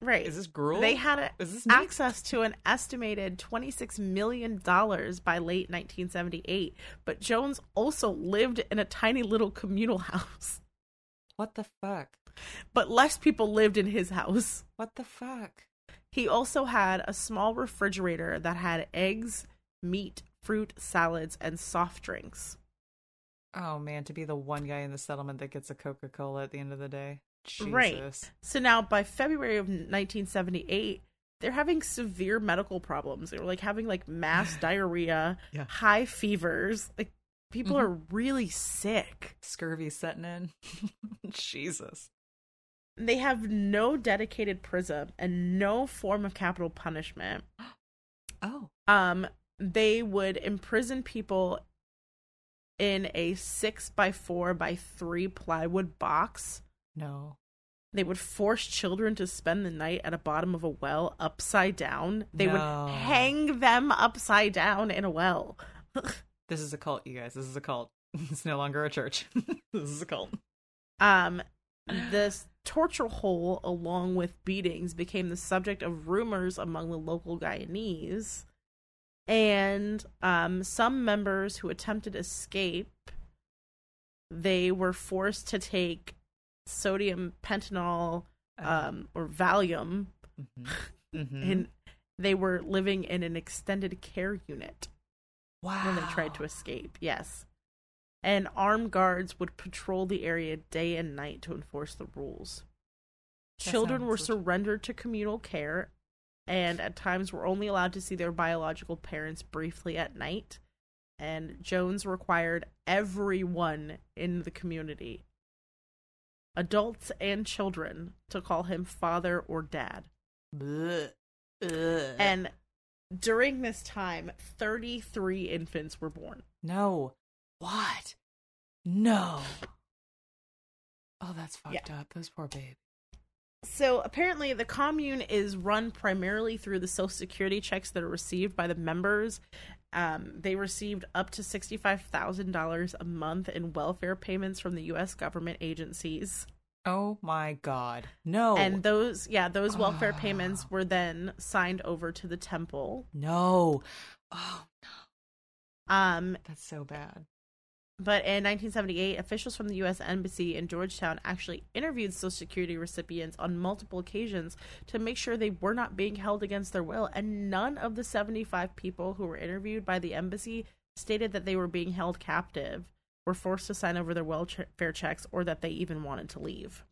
right. Is this gruel? They had a, Is this access to an estimated $26 million by late 1978, but Jones also lived in a tiny little communal house. What the fuck? But less people lived in his house. What the fuck? He also had a small refrigerator that had eggs, meat, fruit, salads, and soft drinks. Oh man, to be the one guy in the settlement that gets a Coca Cola at the end of the day. Jesus. Right. So now by February of 1978, they're having severe medical problems. They were like having like mass diarrhea, Yeah. high fevers. Like people Mhm. are really sick. Scurvy setting in. Jesus. They have no dedicated prison and no form of capital punishment. Oh. Um, they would imprison people in a six by four by three plywood box. No. They would force children to spend the night at the bottom of a well upside down. They No. would hang them upside down in a well. This is a cult, you guys. This is a cult. It's no longer a church. this is a cult. Um, this torture hole, along with beatings, became the subject of rumors among the local Guyanese. And um, some members who attempted escape, they were forced to take sodium pentothal um, or Valium, Mhm. Mhm. and they were living in an extended care unit. wow. when they tried to escape. Yes. And armed guards would patrol the area day and night to enforce the rules. That Children were legit. surrendered to communal care and at times were only allowed to see their biological parents briefly at night. And Jones required everyone in the community, adults and children, to call him father or dad. Blech. And during this time, 33 infants were born. no. What? No. Oh, that's fucked Yeah. up. Those poor babes. So apparently, the commune is run primarily through the social security checks that are received by the members. Um, they received up to sixty-five thousand dollars a month in welfare payments from the U.S. government agencies, Oh my god. No. and those, yeah, those welfare Ah. payments were then signed over to the temple. no. Oh, Um, that's so bad. But in 1978, officials from the U.S. Embassy in Georgetown actually interviewed Social Security recipients on multiple occasions to make sure they were not being held against their will. And none of the 75 people who were interviewed by the embassy stated that they were being held captive, were forced to sign over their welfare checks, or that they even wanted to leave.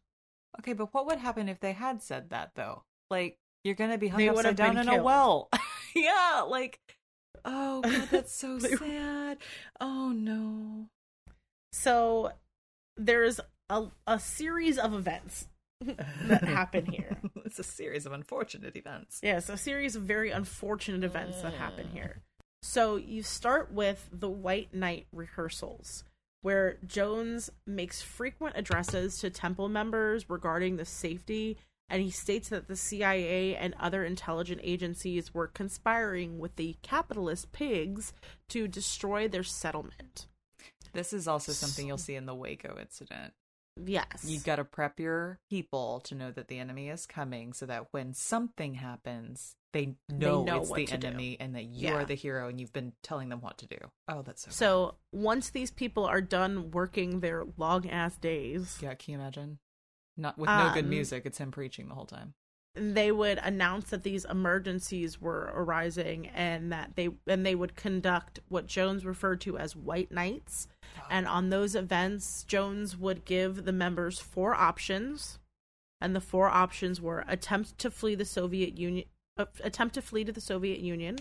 Okay, but what would happen if they had said that though? Like you're gonna be hung They upside down in a well. yeah, like oh god, that's so sad. Oh no. So there's a, a series of events that happen here. it's a series of unfortunate events. Yes, a series of very unfortunate events that happen here. So you start with the White Night rehearsals, where Jones makes frequent addresses to temple members regarding the safety, and he states that the CIA and other intelligence agencies were conspiring with the capitalist pigs to destroy their settlement. This is also something you'll see in the Waco incident. Yes. You've got to prep your people to know that the enemy is coming so that when something happens, they know, know it's the to do. enemy and that you Yeah. are the hero and you've been telling them what to do. Oh, that's so so once these people are done working their long ass days, Yeah, can you imagine? Not with no good Um, music, it's him preaching the whole time. They would announce that these emergencies were arising and that they and they would conduct what Jones referred to as white nights. And on those events Jones would give the members four options. And the four options were attempt to flee the Soviet Union uh, attempt to flee to the Soviet Union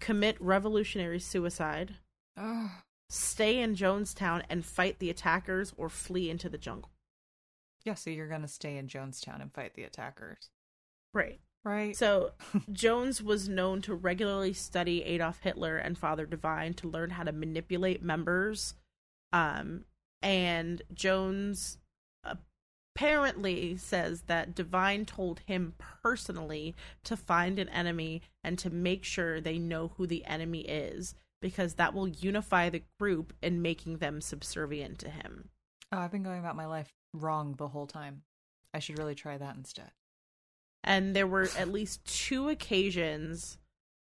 commit revolutionary suicide Oh, stay in Jonestown and fight the attackers or flee into the jungle. Yeah, so you're going to stay in Jonestown and fight the attackers. Right Right. So, Jones was known to regularly study Adolf Hitler and Father Divine to learn how to manipulate members. Um, and Jones apparently says that Divine told him personally to find an enemy and to make sure they know who the enemy is because that will unify the group in making them subservient to him. oh, I've been going about my life wrong the whole time. I should really try that instead. And there were at least two occasions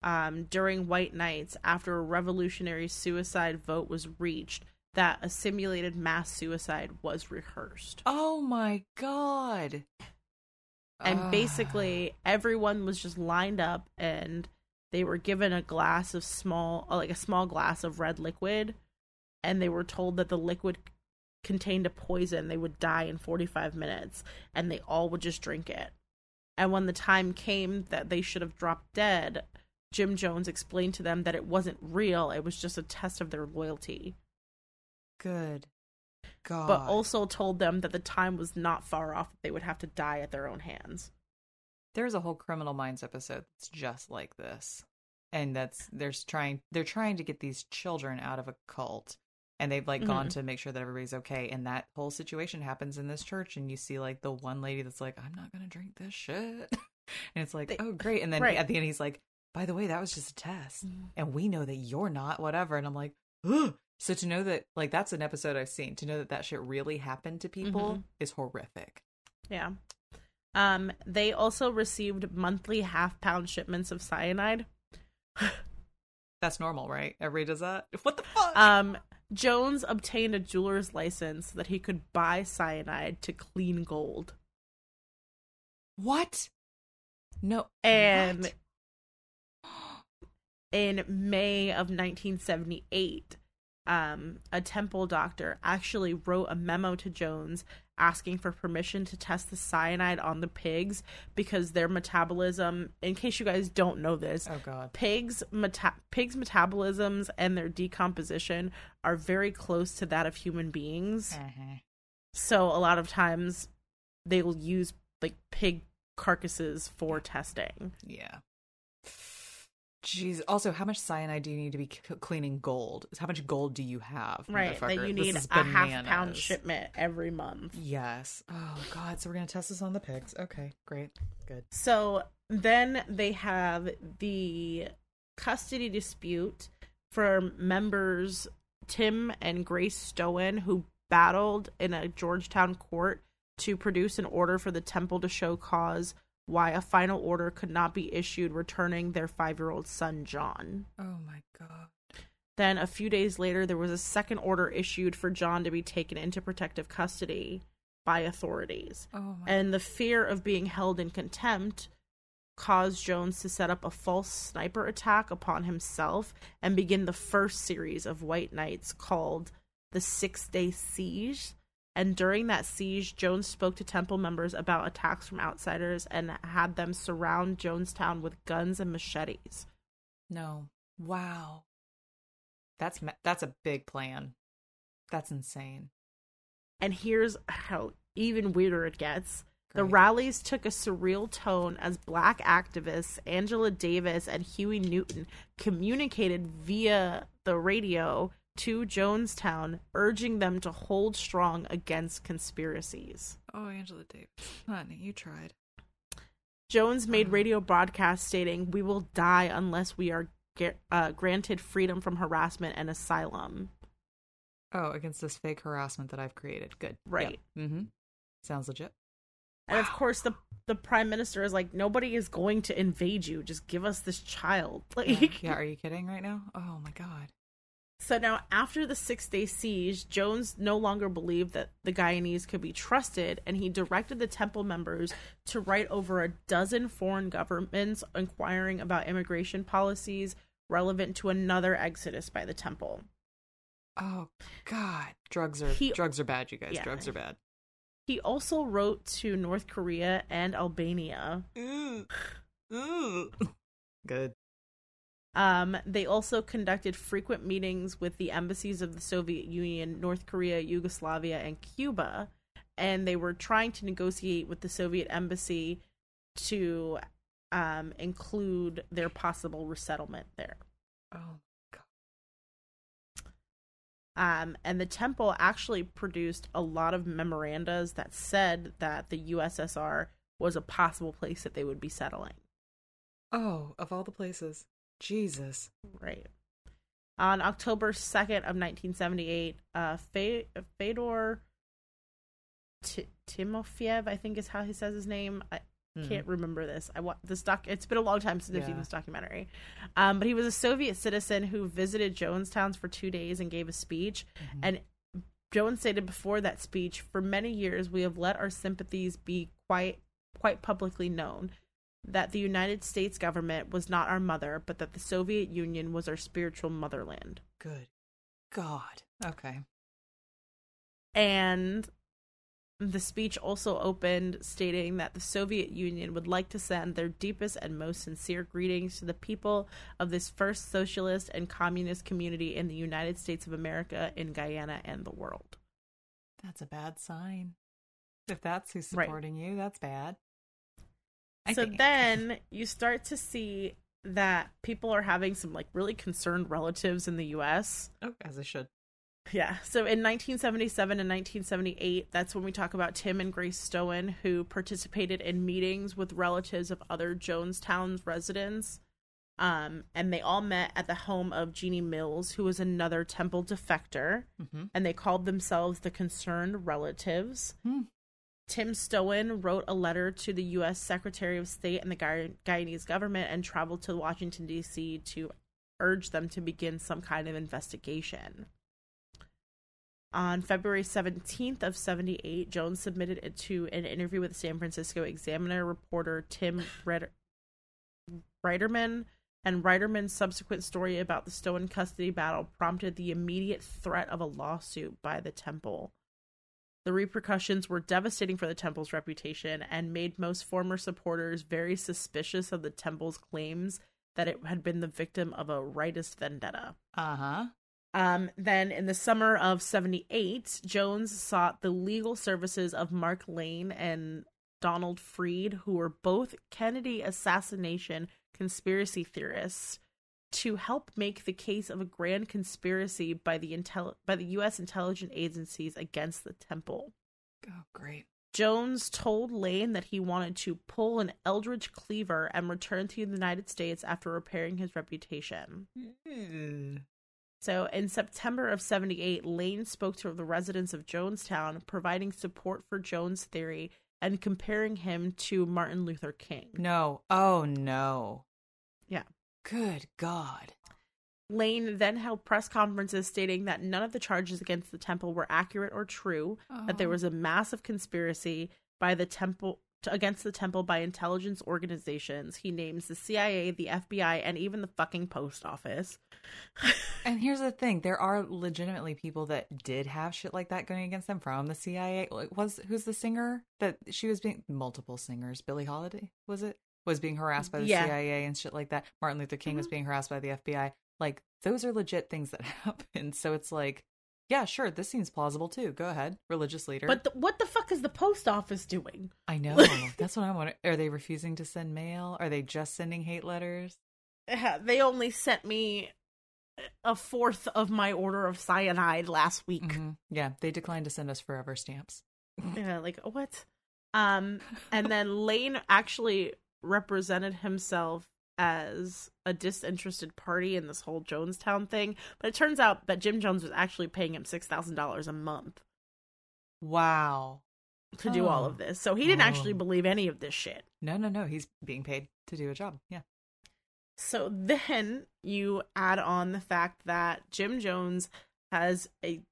um, during White Nights after a revolutionary suicide vote was reached that a simulated mass suicide was rehearsed. Oh my god. And Ah. basically, everyone was just lined up and they were given a glass of small, uh, like a small glass of red liquid, and they were told that the liquid contained a poison. They would die in 45 minutes, and they all would just drink it. And when the time came that they should have dropped dead, Jim Jones explained to them that it wasn't real, it was just a test of their loyalty. good. God. But also told them that the time was not far off that they would have to die at their own hands. there's a whole criminal minds episode that's just like this and that's there's trying they're trying to get these children out of a cult and they've like gone Mhm. to make sure that everybody's okay. And that whole situation happens in this church, and you see like the one lady that's like, "I'm not gonna drink this shit," and it's like, They- "Oh, great!" And then Right. at the end, he's like, "By the way, that was just a test, and we know that you're not, whatever." And I'm like, Ugh. so to know that like that's an episode I've seen. To know that that shit really happened to people Mhm. is horrific. Yeah. Um, they also received monthly half pound shipments of cyanide. That's normal, right? Everybody does that. What the fuck? Um, Jones obtained a jeweler's license so that he could buy cyanide to clean gold. what? No. And what? in May of 1978, um, a temple doctor actually wrote a memo to Jones asking for permission to test the cyanide on the pigs because their metabolism, in case you guys don't know this, oh god. pigs meta- pigs metabolisms and their decomposition are very close to that of human beings. Uh-huh. So a lot of times they will use like pig carcasses for testing. Yeah. Jeez. Also, how much cyanide do you need to be c- cleaning gold? How much gold do you have? Right, that you need a half pound shipment every month. Yes. Oh god. So we're gonna test this on the pigs. Okay. Great. Good. So then they have the custody dispute for members Tim and Grace Stoen who battled in a Georgetown court to produce an order for the temple to show cause why a final order could not be issued returning their 5-year-old son John. Oh my god. Then a few days later there was a second order issued for John to be taken into protective custody by authorities Oh my. and the fear of being held in contempt caused Jones to set up a false sniper attack upon himself and begin the first series of White Nights called the Six Day Siege. And during that siege, Jones spoke to temple members about attacks from outsiders and had them surround Jonestown with guns and machetes. no. Wow. That's that's a big plan. That's insane. And here's how even weirder it gets. The rallies took a surreal tone as black activists Angela Davis and Huey Newton communicated via the radio to Jonestown, urging them to hold strong against conspiracies. Oh, Angela Davis. Honey, you tried. Jones made Wow. radio broadcasts stating, We will die unless we are uh, granted freedom from harassment and asylum. Oh, against this fake harassment that I've created. Good. Right. Mm-hmm. Sounds legit. And of course, the the prime minister is like, nobody is going to invade you. Just give us this child. Like, Yeah. yeah. Are you kidding right now? Oh my god. So now, after the six day siege, Jones no longer believed that the Guyanese could be trusted, and he directed the temple members to write over a dozen foreign governments inquiring about immigration policies relevant to another exodus by the temple. Oh god. Drugs are He- drugs are bad, you guys. Yeah. Drugs are bad. He also wrote to North Korea and Albania. Ooh. Ooh. Good. Um, they also conducted frequent meetings with the embassies of the Soviet Union, North Korea, Yugoslavia, and Cuba, and they were trying to negotiate with the Soviet embassy to um, include their possible resettlement there. Oh god. Um, and the temple actually produced a lot of memorandas that said that the USSR was a possible place that they would be settling. Oh, of all the places. Jesus. Right. On October 2nd of 1978, uh, Fe- Fedor T- Timofeyev, I think is how he says his name. I Hmm. can't remember this. I want this doc. It's been a long time since I've seen this documentary. Um, but he was a Soviet citizen who visited Jonestown for two days and gave a speech. Mhm. And Jones stated before that speech, "For many years, we have let our sympathies be quite quite publicly known." That the United States government was not our mother, but that the Soviet Union was our spiritual motherland. Good. God. Okay. And the speech also opened stating that the Soviet Union would like to send their deepest and most sincere greetings to the people of this first socialist and communist community in the United States of America, in Guyana, and the world. That's a bad sign. If that's who's Right. supporting you, that's bad. I so think. then you start to see that people are having some like really concerned relatives in the US. Oh, as I should. Yeah. So in 1977 and 1978, that's when we talk about Tim and Grace Stoen, who participated in meetings with relatives of other Jonestown residents. Um, and they all met at the home of Jeannie Mills, who was another temple defector, Mm-hmm. and they called themselves the Concerned Relatives. Hmm. Tim Stoen wrote a letter to the U.S. Secretary of State and the Guy- Guyanese government and traveled to Washington, D.C. to urge them to begin some kind of investigation. On February 17th of 78, Jones submitted it to an interview with San Francisco Examiner reporter Tim Reiterman, and Reiterman's subsequent story about the Stoen custody battle prompted the immediate threat of a lawsuit by the temple. The repercussions were devastating for the temple's reputation and made most former supporters very suspicious of the temple's claims that it had been the victim of a rightist vendetta. Uh huh. Um, then in the summer of 78, Jones sought the legal services of Mark Lane and Donald Freed, who were both Kennedy assassination conspiracy theorists, to help make the case of a grand conspiracy by the intel- by the US intelligence agencies against the temple. Oh, great. Jones told Lane that he wanted to pull an Eldridge Cleaver and return to the United States after repairing his reputation. Hmm. So in September of 78, Lane spoke to the residents of Jonestown, providing support for Jones' theory and comparing him to Martin Luther King. No. Oh, no. Yeah. Good God. Lane then held press conferences stating that none of the charges against the temple were accurate or true, that there Oh. was a massive conspiracy by the temple against the temple by intelligence organizations. He names the CIA, the FBI, and even the fucking post office. And here's the thing: there are legitimately people that did have shit like that going against them from the CIA. Like, was who's the singer that she was being multiple singers? Billie Holiday was it? Was being harassed by the Yeah. CIA and shit like that. Martin Luther King was Mhm. being harassed by the FBI. Like those are legit things that happen. So it's like, yeah, sure, this seems plausible too. Go ahead, religious leader. But the, what the fuck is the post office doing? I know that's what I'm wondering. Are they refusing to send mail? Are they just sending hate letters? They only sent me a fourth of my order of cyanide last week. Mhm. Yeah, they declined to send us forever stamps. Yeah, like what? Um, and then Lane actually represented himself as a disinterested party in this whole Jonestown thing, but it turns out that Jim Jones was actually paying him six thousand dollars a month Wow. to do all Oh. of this. So he didn't actually Oh. believe any of this shit. No, no, no. He's being paid to do a job. Yeah. So then you add on the fact that Jim Jones has a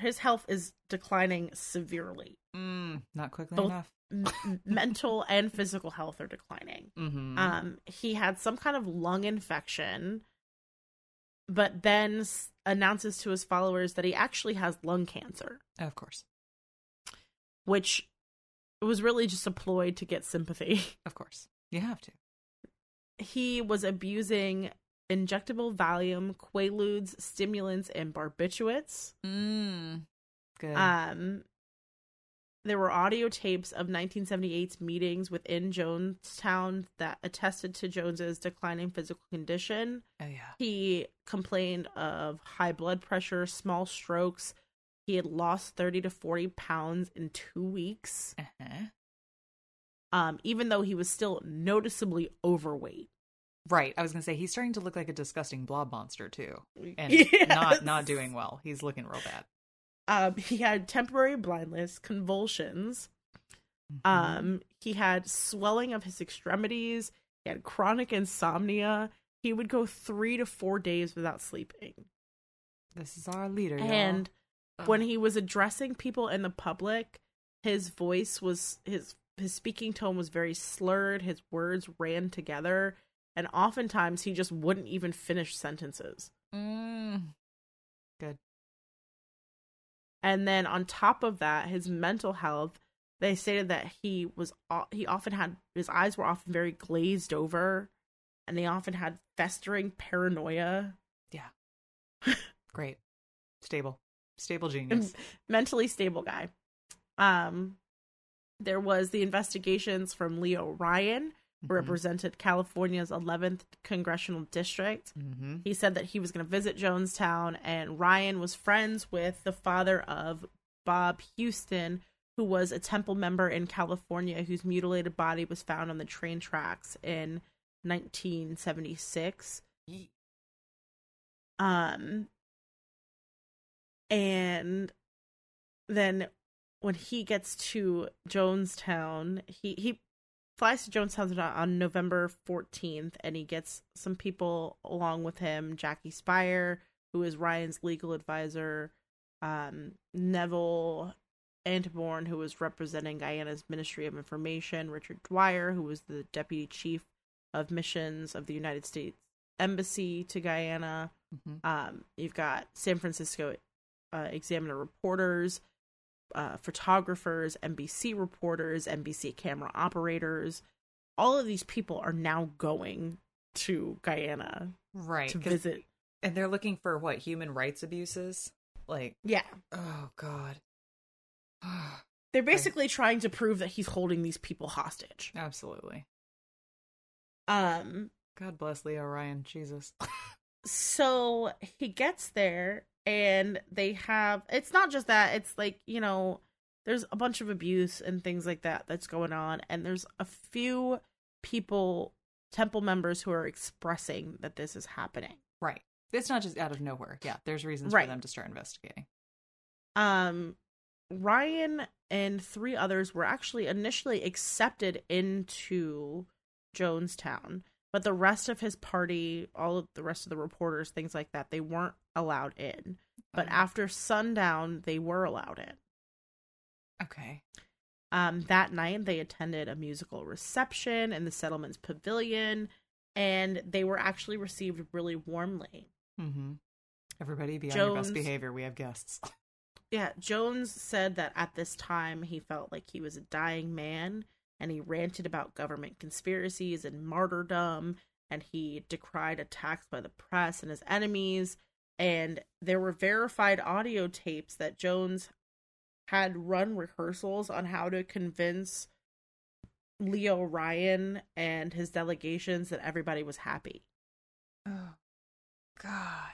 his health is declining severely. Mm, not quickly Both- enough. M- mental and physical health are declining. Mm-hmm. Um, he had some kind of lung infection, but then s- announces to his followers that he actually has lung cancer, of course. which was really just a ploy to get sympathy. Of course. You have to. He was abusing injectable Valium, Quaaludes, stimulants, and barbiturates. Mm. Good. Um, there were audio tapes of 1978's meetings within Jonestown that attested to Jones's declining physical condition. oh, yeah. He complained of high blood pressure, small strokes. He had lost 30 to 40 pounds in two weeks, Uh-huh. um, even though he was still noticeably overweight. Right. I was going to say, he's starting to look like a disgusting blob monster, too. And Yes. not not doing well. He's looking real bad. Um, he had temporary blindness, convulsions. Mhm. Um, he had swelling of his extremities. He had chronic insomnia. He would go three to four days without sleeping. this is our leader, y'all. And when he was addressing people in the public, his voice was his his speaking tone was very slurred. His words ran together, and oftentimes he just wouldn't even finish sentences. Mm. Good. And then on top of that, his mental health. They stated that he was he often had his eyes were often very glazed over, and he often had festering paranoia. Yeah. Great. Stable. Stable genius. mentally stable guy. Um, there was the investigations from Leo Ryan, Mhm. represented California's 11th congressional district. Mm-hmm. He said that he was going to visit Jonestown, and Ryan was friends with the father of Bob Houston, who was a temple member in California whose mutilated body was found on the train tracks in 1976. Um, and then when he gets to Jonestown, he he flies to Jonestown on November 14th, and he gets some people along with him: Jackie Speier, who is Ryan's legal advisor, um, Neville Annibourne, who was representing Guyana's Ministry of Information, Richard Dwyer, who was the deputy chief of missions of the United States Embassy to Guyana. Mm-hmm. Um, you've got San Francisco uh, Examiner reporters, uh, photographers, NBC reporters, NBC camera operators. All of these people are now going to Guyana Right. to visit. And they're looking for what human rights abuses? Like, Yeah, oh god. they're basically trying to prove that he's holding these people hostage. Absolutely. Um, God bless Leo Ryan. Jesus. so he gets there and they have it's not just that it's like you know there's a bunch of abuse and things like that that's going on and there's a few people temple members who are expressing that this is happening right. It's not just out of nowhere. Yeah, there's reasons Right. for them to start investigating. um ryan and three others were actually initially accepted into jonestown but the rest of his party all of the rest of the reporters things like that they weren't allowed in but Oh. after sundown they were allowed in Okay. um that night they attended a musical reception in the settlement's pavilion and they were actually received really warmly Mm-hmm. Everybody be on your best behavior. We have guests. Yeah, Jones said that at this time he felt like he was a dying man and he ranted about government conspiracies and martyrdom and he decried attacks by the press and his enemies and there were verified audio tapes that Jones had run rehearsals on how to convince Leo Ryan and his delegations that everybody was happy. Oh God.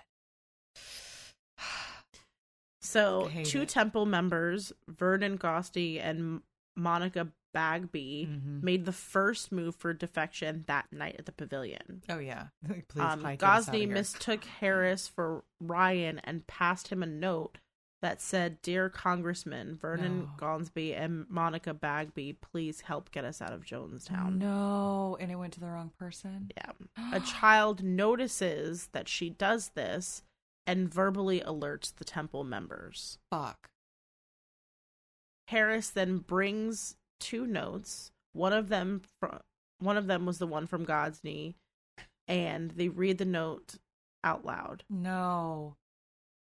So, two it. temple members, Vernon Gosney and Monica Bagby, Mhm. made the first move for defection that night at the pavilion. Oh yeah. Please Um, hightail us outta Gosney mistook Harris for Ryan and passed him a note that said, "Dear Congressman Vernon No. Gosney and Monica Bagby, please help get us out of Jonestown." No, and it went to the wrong person. Yeah. A child notices that she does this and verbally alerts the temple members. Fuck. Harris then brings two notes. One of them from one of them was the one from Gosney, and they read the note out loud. No.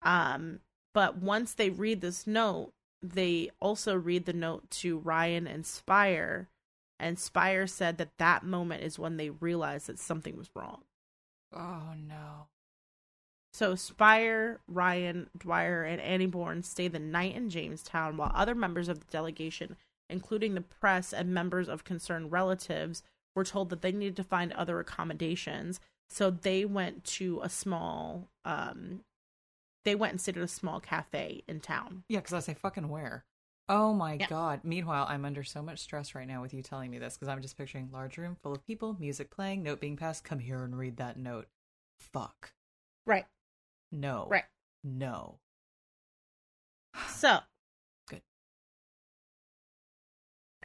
Um, but once they read this note, they also read the note to Ryan and Speier, and Speier said that that moment is when they realized that something was wrong. Oh no. So Speier, Ryan, Dwyer, and Annibourne stay the night in Jonestown, while other members of the delegation, including the press and members of concerned relatives, were told that they needed to find other accommodations. So they went to a small, um, they went and stayed at a small cafe in town. Yeah, because I say fucking where. Oh my Yeah. god. Meanwhile, I'm under so much stress right now with you telling me this because I'm just picturing large room full of people, music playing, note being passed. Come here and read that note. Fuck. Right. No. Right. No. So,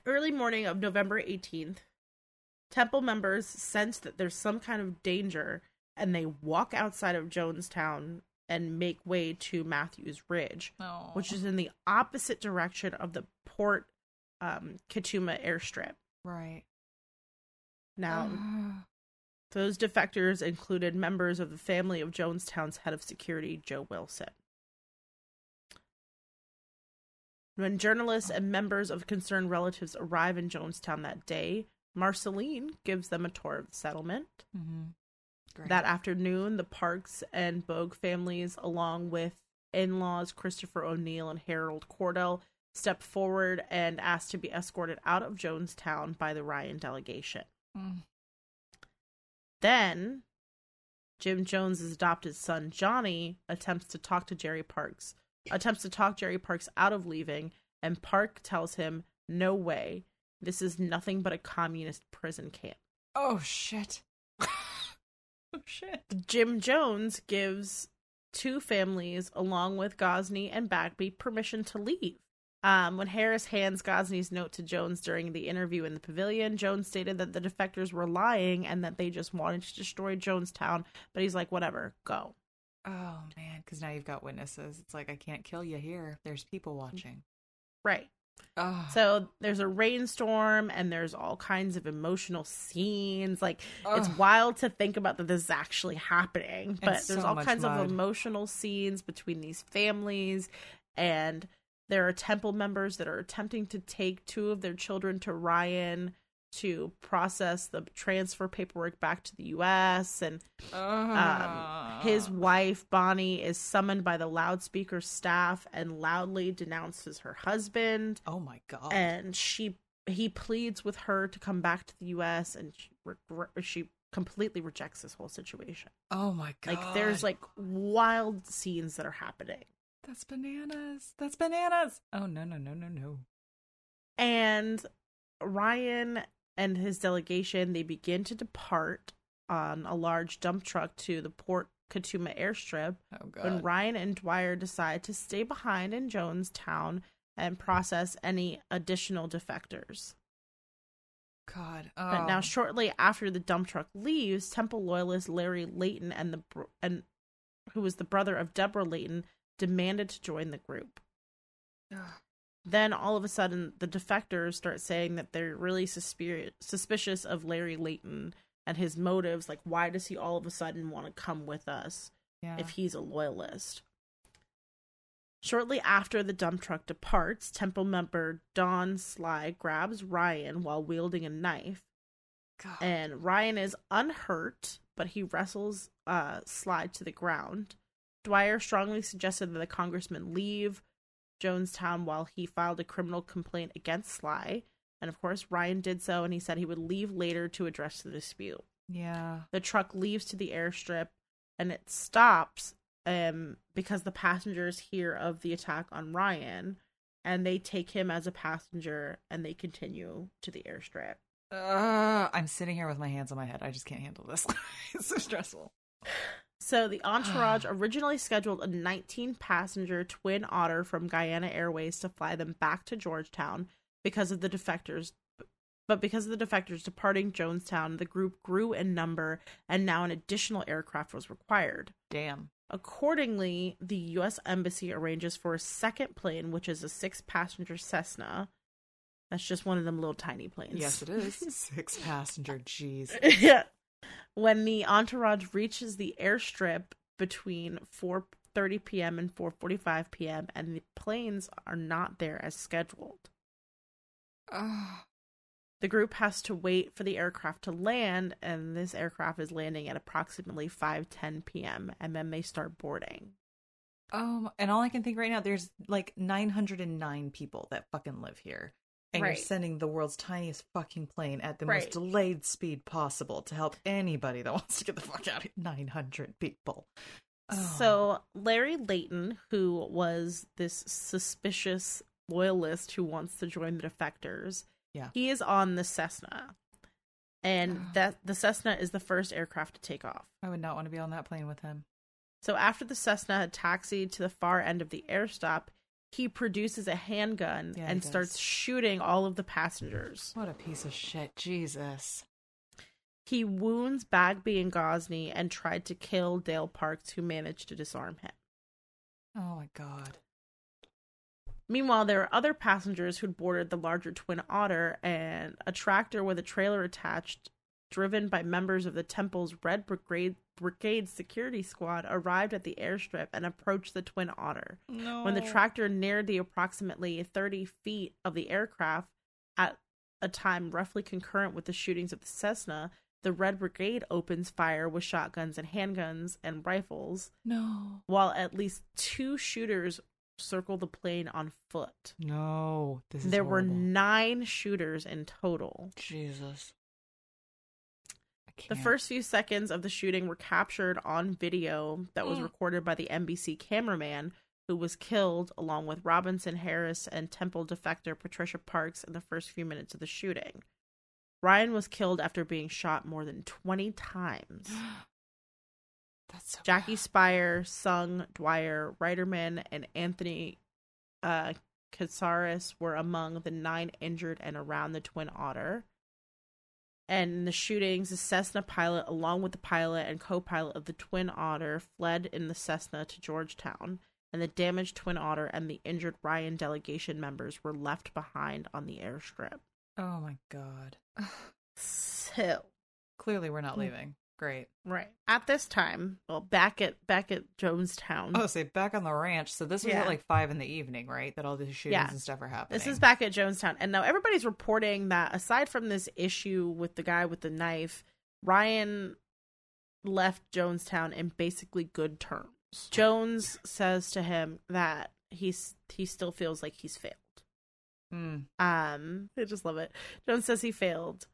Early morning of November 18th, temple members sense that there's some kind of danger and they walk outside of Jonestown and make way to Matthews Ridge, No. which is in the opposite direction of the Port um, Kaituma airstrip. right. Now, those defectors included members of the family of Jonestown's head of security, Joe Wilson. When journalists and members of concerned relatives arrive in Jonestown that day, Marceline gives them a tour of the settlement. mm-hmm. That afternoon, the Parks and Bogue families, along with in laws Christopher O'Neill and Harold Cordell, step forward and ask to be escorted out of Jonestown by the Ryan delegation. Mm. Then Jim Jones's adopted son Johnny attempts to talk to Jerry Parks, attempts to talk Jerry Parks out of leaving, and Park tells him, "No way. This is nothing but a communist prison camp." Oh shit. oh shit. Jim Jones gives two families, along with Gosney and Bagby, permission to leave. Um, when Harris hands Gosney's note to Jones during the interview in the pavilion, Jones stated that the defectors were lying and that they just wanted to destroy Jonestown. But he's like, whatever, go. Oh man, because now you've got witnesses. It's like I can't kill you here. There's people mm. watching. Right. Oh, So there's a rainstorm and there's all kinds of emotional scenes. Like it's wild to think about that this is actually happening. But so there's all kinds mud. of emotional scenes between these families and there are temple members that are attempting to take two of their children to Ryan to process the transfer paperwork back to the US and um, his wife Bonnie is summoned by the loudspeaker staff and loudly denounces her husband Oh my god. and she he pleads with her to come back to the US and she, re- she completely rejects this whole situation. oh my god. Like there's like wild scenes that are happening. that's bananas. That's bananas. Oh no no no no no. And Ryan and his delegation they begin to depart on a large dump truck to the Port Kaituma airstrip Oh when Ryan and Dwyer decide to stay behind in Jonestown and process any additional defectors. god. But Oh. now, shortly after the dump truck leaves, Temple loyalist Larry Layton and the br- and who was the brother of Deborah Layton demanded to join the group. Then all of a sudden, the defectors start saying that they're really suspi- suspicious of Larry Layton and his motives. Like, why does he all of a sudden want to come with us? yeah. if he's a loyalist. Shortly after the dump truck departs, Temple member Don Sly grabs Ryan while wielding a knife, God. and Ryan is unhurt, but he wrestles uh, Sly to the ground. Dwyer strongly suggested that the congressman leave Jonestown while he filed a criminal complaint against Sly, and of course, Ryan did so, and he said he would leave later to address the dispute yeah. the truck leaves to the airstrip and it stops um because the passengers hear of the attack on Ryan and they take him as a passenger and they continue to the airstrip. Uh, I'm sitting here with my hands on my head. I just can't handle this. it's so stressful. So the entourage originally scheduled a 19 passenger twin otter from Guyana Airways to fly them back to Georgetown because of the defectors but because of the defectors departing Jonestown, the group grew in number and now an additional aircraft was required. Damn. Accordingly, the U.S. Embassy arranges for a second plane, which is a six passenger Cessna. That's just one of them little tiny planes. Yes, it is. Six passenger. Jeez. yeah. When the entourage reaches the airstrip between 4:30 p.m. and 4:45 p.m. and the planes are not there as scheduled. Oh, The group has to wait for the aircraft to land and this aircraft is landing at approximately 5:10 p.m. and then they start boarding. um, and all I can think right now, there's like 909 people that fucking live here. And Right. you're sending the world's tiniest fucking plane at the Right. most delayed speed possible to help anybody that wants to get the fuck out of here. 900 people. Oh. So Larry Layton, who was this suspicious loyalist who wants to join the defectors, Yeah. he is on the Cessna, and that the Cessna is the first aircraft to take off. I would not want to be on that plane with him. So after the Cessna had taxied to the far end of the airstop, he produces a handgun Yeah, and does. starts shooting all of the passengers. What a piece of shit. Jesus. He wounds Bagby and Gosney and tried to kill Dale Parks, who managed to disarm him. Oh my god. Meanwhile, there are other passengers who'd boarded the larger Twin Otter, and a tractor with a trailer attached, driven by members of the Temple's Red Brigade, Brigade Security Squad, arrived at the airstrip and approached the Twin Otter. No. When the tractor neared the approximately 30 feet of the aircraft, at a time roughly concurrent with the shootings of the Cessna, the Red Brigade opens fire with shotguns and handguns and rifles, No. while at least two shooters circle the plane on foot. No. This is There were nine shooters in total. Jesus. The first few seconds of the shooting were captured on video that was Mm. recorded by the NBC cameraman who was killed along with Robinson Harris and Temple defector Patricia Parks in the first few minutes of the shooting. Ryan was killed after being shot more than 20 times. That's so Jackie bad. Speier, Sung, Dwyer, Reiterman, and Anthony uh, Katsaris were among the nine injured and around the Twin Otter. And in the shootings, the Cessna pilot, along with the pilot and co pilot of the Twin Otter, fled in the Cessna to Georgetown. And the damaged Twin Otter and the injured Ryan delegation members were left behind on the airstrip. Oh my god. So, Clearly, we're not Hmm. leaving. Great. right at this time, well, back at back at Jonestown. Oh, say back on the ranch. So this was Yeah. at like five in the evening, right? That all these shootings Yeah. and stuff are happening. This is back at Jonestown. And now everybody's reporting that aside from this issue with the guy with the knife, Ryan left Jonestown in basically good terms. Jones says to him that he's he still feels like he's failed. Mm. Um I just love it. Jones says he failed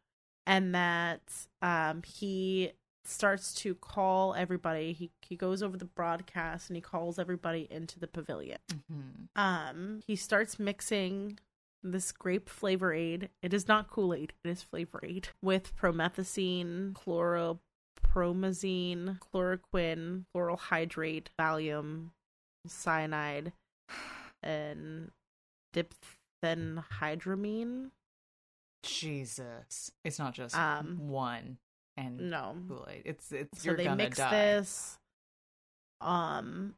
and that um he starts to call everybody. He he goes over the broadcast and he calls everybody into the pavilion. Hmm um he starts mixing this grape flavor aid. It is not kool-aid. It is flavor aid with promethazine chloropromazine chloroquine chloral hydrate valium cyanide and diphenhydramine. Jesus. It's not just Um, one and no Kool-Aid. It's it's so they mix die. this um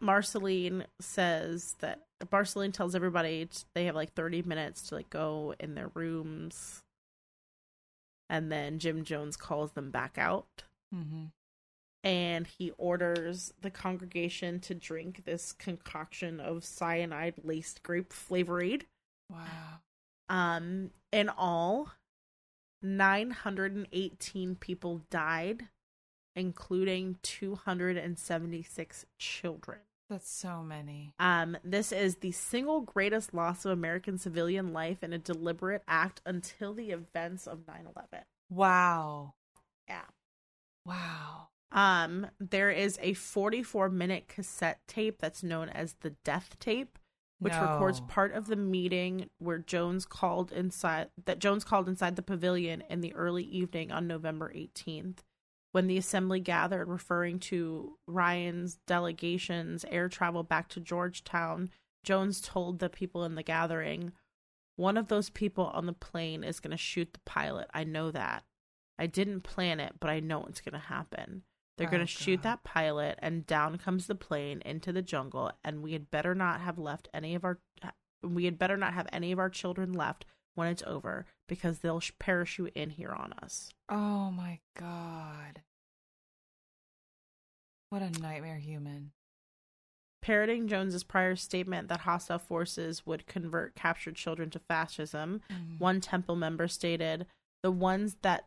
marceline says that marceline tells everybody t- they have like 30 minutes to like go in their rooms and then jim jones calls them back out hmm and he orders the congregation to drink this concoction of cyanide laced grape flavor aid Wow. um in all 918 people died including 276 children That's so many. um this is the single greatest loss of american civilian life in a deliberate act until the events of 9-11 Wow. yeah Wow. um there is a 44 minute cassette tape that's known as the death tape which records part of the meeting where Jones called inside that Jones called inside the pavilion in the early evening on November 18th when the assembly gathered referring to Ryan's delegation's air travel back to Georgetown. Jones told the people in the gathering one of those people on the plane is going to shoot the pilot. I know that. I didn't plan it but I know it's going to happen they're going Oh, to shoot that pilot, and down comes the plane into the jungle. And we had better not have left any of our. We had better not have any of our children left when it's over because they'll parachute in here on us. Oh my god. What a nightmare human. Parroting Jones's prior statement that hostile forces would convert captured children to fascism, Mm. one temple member stated, "The ones that,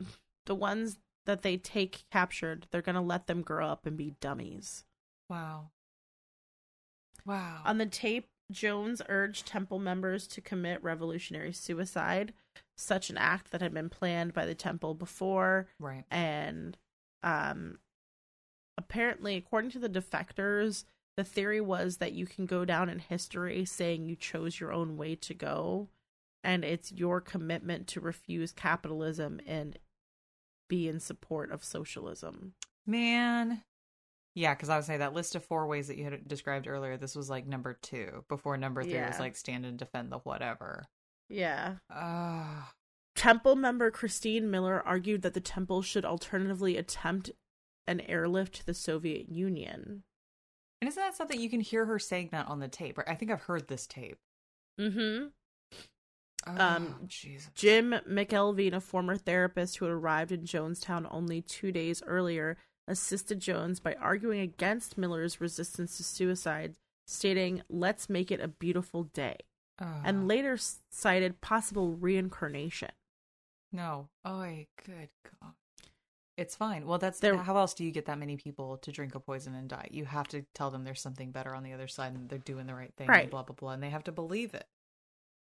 the ones that they take captured, they're gonna let them grow up and be dummies." Wow. Wow. On the tape, Jones urged temple members to commit revolutionary suicide, such an act that had been planned by the temple before. right. And um, apparently, according to the defectors, the theory was that you can go down in history saying you chose your own way to go, and it's your commitment to refuse capitalism and be in support of socialism. Man. Yeah, because I would say that list of four ways that you had described earlier, this was like number two before number three was like stand and defend the whatever. Yeah. Ah. Temple member Christine Miller argued that the temple should alternatively attempt an airlift to the Soviet Union. and isn't that something you can hear her saying that on the tape? I think I've heard this tape. Mm-hmm. Oh, Um, Jesus. Jim McElvane, a former therapist who had arrived in Jonestown only two days earlier, assisted Jones by arguing against Miller's resistance to suicide, stating, Let's make it a beautiful day, Oh. and later cited possible reincarnation. no. Oh, good God. It's fine. Well, that's There- how else do you get that many people to drink a poison and die? You have to tell them there's something better on the other side and they're doing the right thing Right. and blah blah blah, and they have to believe it.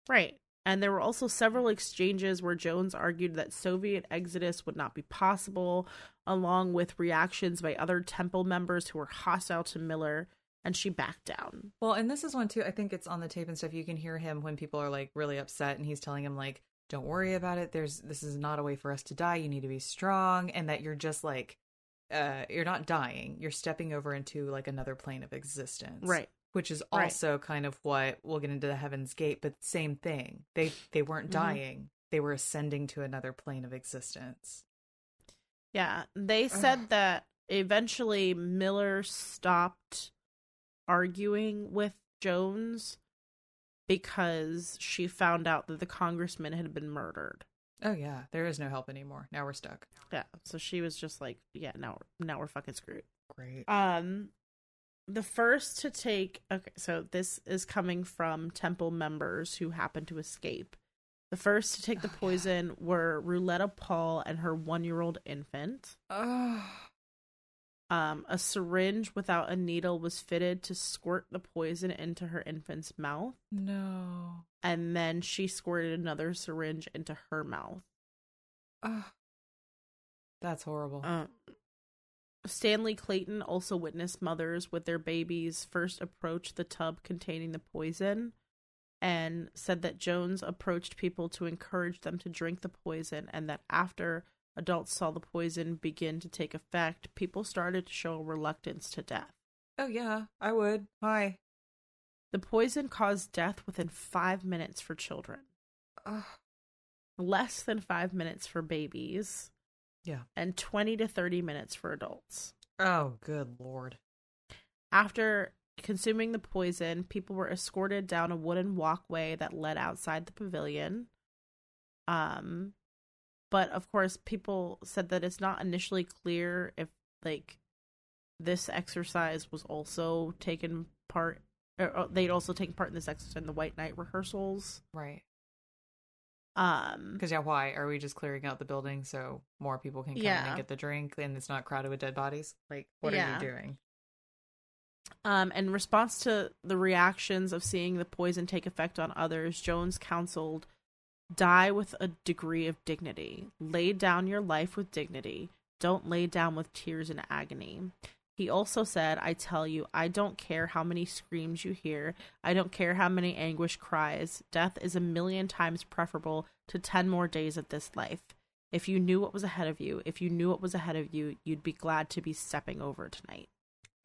Right. And there were also several exchanges where Jones argued that Soviet exodus would not be possible, along with reactions by other temple members who were hostile to Miller, and she backed down. Well, and this is one too. I think it's on the tape and stuff. You can hear him when people are like really upset, and he's telling him like, "Don't worry about it. There's this is not a way for us to die. You need to be strong, and that you're just like, uh, you're not dying. You're stepping over into like another plane of existence, Right. Which is Right. also kind of what we'll get into the Heaven's Gate, but same thing. They they weren't Mhm. dying. They were ascending to another plane of existence. Yeah, they said that eventually Miller stopped arguing with Jones because she found out that the congressman had been murdered. Oh yeah, there is no help anymore. Now we're stuck. Yeah, so she was just like, yeah, now now we're fucking screwed. Great. Um the first to take okay, so this is coming from temple members who happened to escape. The first to take the Oh, yeah. poison were Rouletta Paul and her 1-year-old infant. Oh, Um, a syringe without a needle was fitted to squirt the poison into her infant's mouth, no. and then she squirted another syringe into her mouth. Oh, that's horrible. Um, Stanley Clayton also witnessed mothers with their babies first approach the tub containing the poison and said that Jones approached people to encourage them to drink the poison and that after adults saw the poison begin to take effect, people started to show reluctance to death. oh yeah, I would. Hi. The poison caused death within five minutes for children, Oh, less than five minutes for babies, yeah. and 20 to 30 minutes for adults. Oh, good lord. After consuming the poison, people were escorted down a wooden walkway that led outside the pavilion. Um, but of course, people said that it's not initially clear if like this exercise was also taken part. Or uh, they'd also taken part in this exercise in the White Night rehearsals. Right. Um, Because yeah, why are we just clearing out the building so more people can come in and get the drink and it's not crowded with dead bodies? Like, what Yeah. are you doing? Um, in response to the reactions of seeing the poison take effect on others, Jones counseled die with a degree of dignity. Lay down your life with dignity. Don't lay down with tears and agony. He also said, I tell you, I don't care how many screams you hear. I don't care how many anguish cries. Death is a million times preferable to 10 more days of this life. If you knew what was ahead of you, if you knew what was ahead of you, you'd be glad to be stepping over tonight.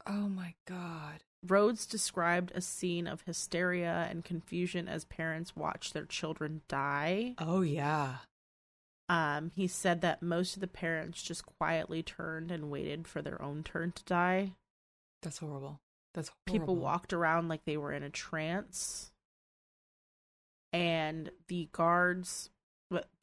Oh my god. Rhodes described a scene of hysteria and confusion as parents watched their children die. Oh yeah. Um, he said that most of the parents just quietly turned and waited for their own turn to die. That's horrible. That's horrible. People walked around like they were in a trance. And the guards,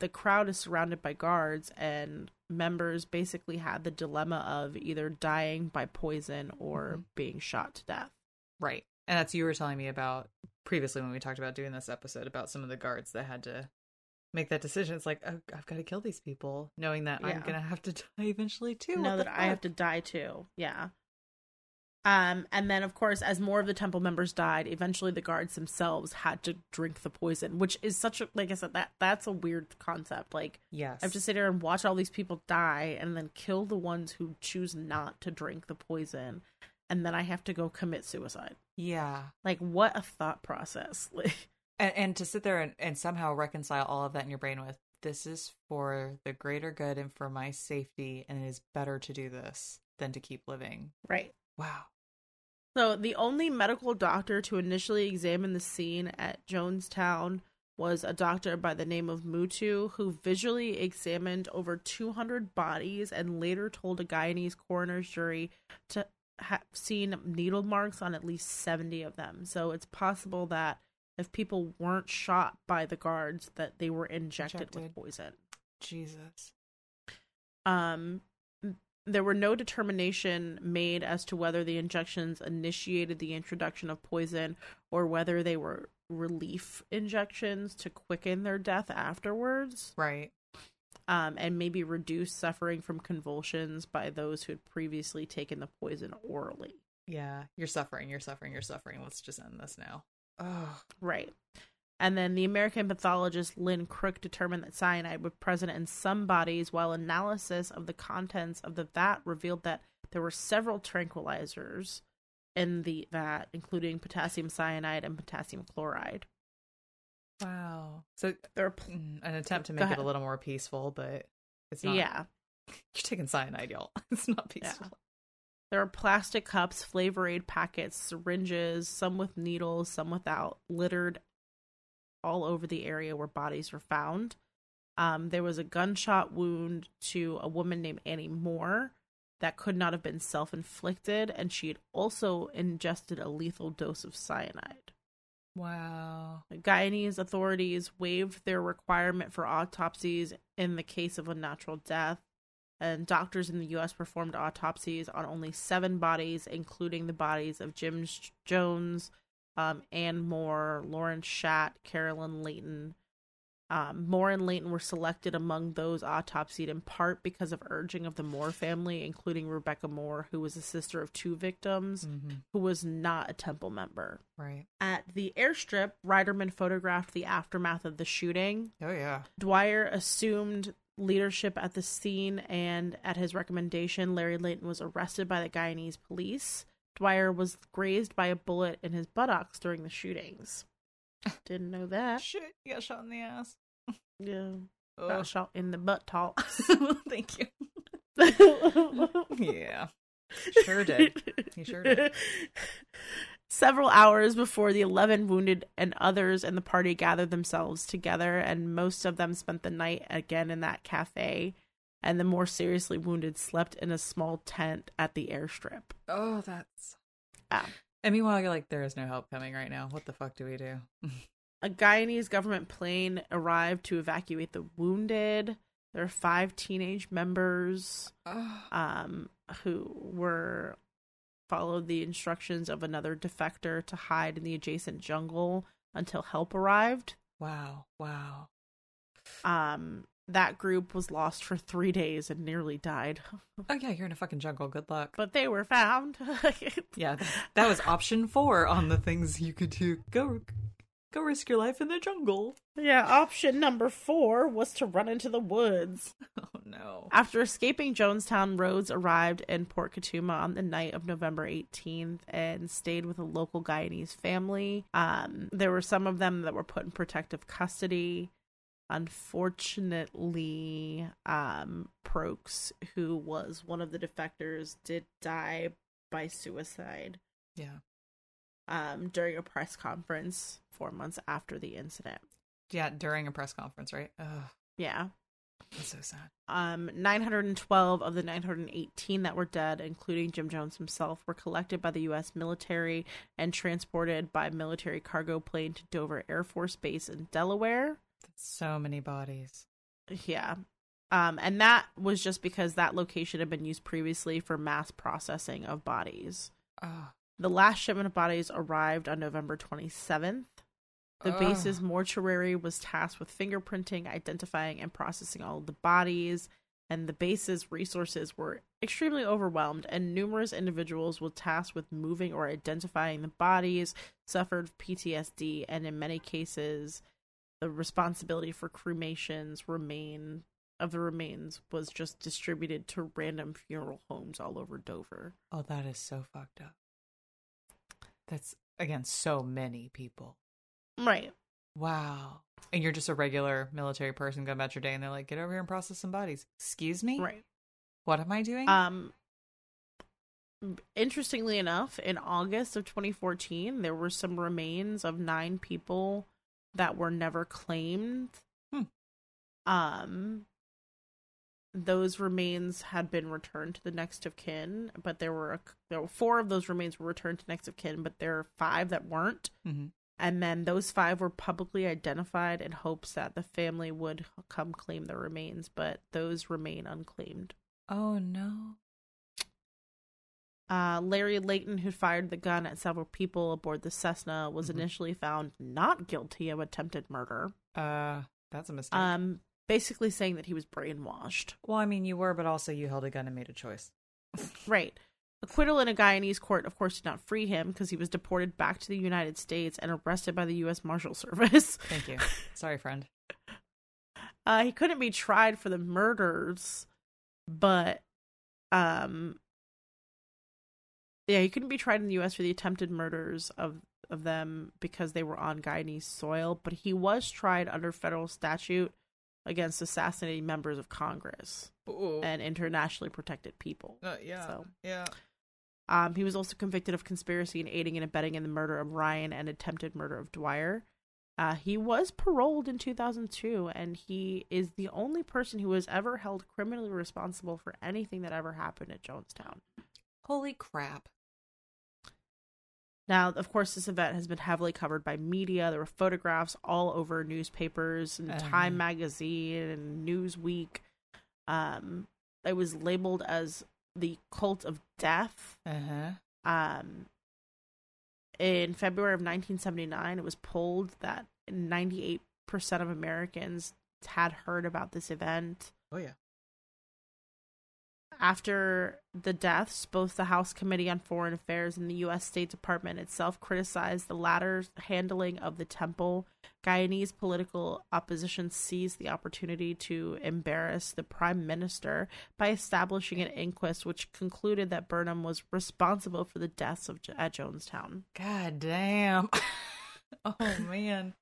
the crowd is surrounded by guards, and members basically had the dilemma of either dying by poison or Mhm. being shot to death. Right. And that's you were telling me about previously when we talked about doing this episode about some of the guards that had to make that decision. It's like, oh, I've got to kill these people, knowing that I'm going to have to die eventually too. know that I have to die too. Yeah. Um, and then of course, as more of the temple members died, eventually the guards themselves had to drink the poison, which is such a like I said that that's a weird concept. Like Yes. I have to sit here and watch all these people die, and then kill the ones who choose not to drink the poison, and then I have to go commit suicide. Yeah. Like what a thought process! Like And, and to sit there and, and somehow reconcile all of that in your brain with this is for the greater good and for my safety, and it is better to do this than to keep living. right. Wow. So the only medical doctor to initially examine the scene at Jonestown was a doctor by the name of Mootoo, who visually examined over 200 bodies and later told a Guyanese coroner's jury to have seen needle marks on at least 70 of them. So it's possible that if people weren't shot by the guards, that they were injected, with poison. Jesus. Um, there were no determination made as to whether the injections initiated the introduction of poison or whether they were relief injections to quicken their death afterwards Right. um, and maybe reduce suffering from convulsions by those who had previously taken the poison orally. Yeah. You're suffering. You're suffering. You're suffering. Let's just end this now. Oh. Right. And then the American pathologist Lynn Crook determined that cyanide was present in some bodies, while analysis of the contents of the vat revealed that there were several tranquilizers in the vat, including potassium cyanide and potassium chloride. Wow. So There are pl- mm, an attempt to make it a little more peaceful, but it's not. yeah, You're taking cyanide, y'all. It's not peaceful. There are plastic cups, flavor aid packets, syringes, some with needles, some without, littered all over the area where bodies were found. Um, there was a gunshot wound to a woman named Annie Moore that could not have been self inflicted, and she had also ingested a lethal dose of cyanide. Wow. Guyanese authorities waived their requirement for autopsies in the case of a natural death, and doctors in the U.S. performed autopsies on only seven bodies, including the bodies of Jim Jones, um, Ann Moore, Lawrence Schacht, Carolyn Layton. Um, Moore and Layton were selected among those autopsied in part because of urging of the Moore family, including Rebecca Moore, who was a sister of two victims, hmm who was not a temple member. Right. At the airstrip, Reiterman photographed the aftermath of the shooting. Oh yeah. Dwyer assumed leadership at the scene, and at his recommendation, Larry Layton was arrested by the Guyanese police. Dwyer was grazed by a bullet in his buttocks during the shootings. Didn't know that. Shit, you got shot in the ass. Yeah, Ugh. got shot in the butt talks. Thank you. Yeah. Sure did. He sure did. Several hours before the 11 wounded and others in the party gathered themselves together, and most of them spent the night again in that cafe. And the more seriously wounded slept in a small tent at the airstrip. Oh, that's. Ah. And meanwhile, you're like, there is no help coming right now. What the fuck do we do? A Guyanese government plane arrived to evacuate the wounded. There are five teenage members Oh, um, who were followed the instructions of another defector to hide in the adjacent jungle until help arrived. wow. Wow. Um, that group was lost for three days and nearly died, Oh, yeah, you're in a fucking jungle. Good luck. but they were found. Yeah, that, that was option four on the things you could do. Go, go risk your life in the jungle. yeah. Option number four was to run into the woods. Oh no. After escaping Jonestown, Rhodes arrived in Port Kaituma on the night of November 18th and stayed with a local Guyanese family. Um, there were some of them that were put in protective custody. Unfortunately, um, Prokes, who was one of the defectors, did die by suicide Yeah. Um, during a press conference four months after the incident. Yeah, during a press conference, right? Ugh, Yeah. that's so sad. Um, 912 of the 918 that were dead, including Jim Jones himself, were collected by the U.S. military and transported by military cargo plane to Dover Air Force Base in Delaware. So many bodies. Yeah. Um, and that was just because that location had been used previously for mass processing of bodies. Oh, The last shipment of bodies arrived on November 27th. The base's mortuary was tasked with fingerprinting, identifying, and processing all of the bodies. And the base's resources were extremely overwhelmed, and numerous individuals were tasked with moving or identifying the bodies, suffered PTSD, and in many cases, the responsibility for cremations remain of the remains was just distributed to random funeral homes all over Dover. oh, that is so fucked up. That's again so many people. Right. Wow. And you're just a regular military person going about your day, and they're like, "Get over here and process some bodies." Excuse me. Right. What am I doing? Um interestingly enough, in August of 2014, there were some remains of nine people that were never claimed. Hmm. Um those remains had been returned to the next of kin, but there were a, there were four of those remains were returned to next of kin, but there are five that weren't. Mhm. And then those five were publicly identified in hopes that the family would come claim the remains, but those remain unclaimed. Oh no. Uh, Larry Layton, who fired the gun at several people aboard the Cessna, was Mhm. initially found not guilty of attempted murder. Uh, that's a mistake. Um, basically saying that he was brainwashed. well, I mean, you were, but also you held a gun and made a choice. Right. Acquittal in a Guyanese court, of course, did not free him because he was deported back to the United States and arrested by the U.S. Marshal Service. Thank you. Sorry, friend. Uh, he couldn't be tried for the murders, but um, yeah, he couldn't be tried in the U.S. for the attempted murders of of them because they were on Guyanese soil. But he was tried under federal statute against assassinating members of Congress Ooh. and internationally protected people. Uh, yeah. So. Yeah. Um, he was also convicted of conspiracy and aiding and abetting in the murder of Ryan and attempted murder of Dwyer. Uh, he was paroled in 2002, and he is the only person who was ever held criminally responsible for anything that ever happened at Jonestown. Holy crap. Now, of course, this event has been heavily covered by media. There were photographs all over newspapers and Uh-huh. Time magazine and Newsweek. Um, it was labeled as the cult of death. Uh huh. Um, in February of 1979, it was polled that 98% of Americans had heard about this event. Oh yeah. After the deaths, both the House Committee on Foreign Affairs and the U.S. State Department itself criticized the latter's handling of the temple. Guyanese political opposition seized the opportunity to embarrass the prime minister by establishing an inquest which concluded that Burnham was responsible for the deaths of at Jonestown. God damn. oh man.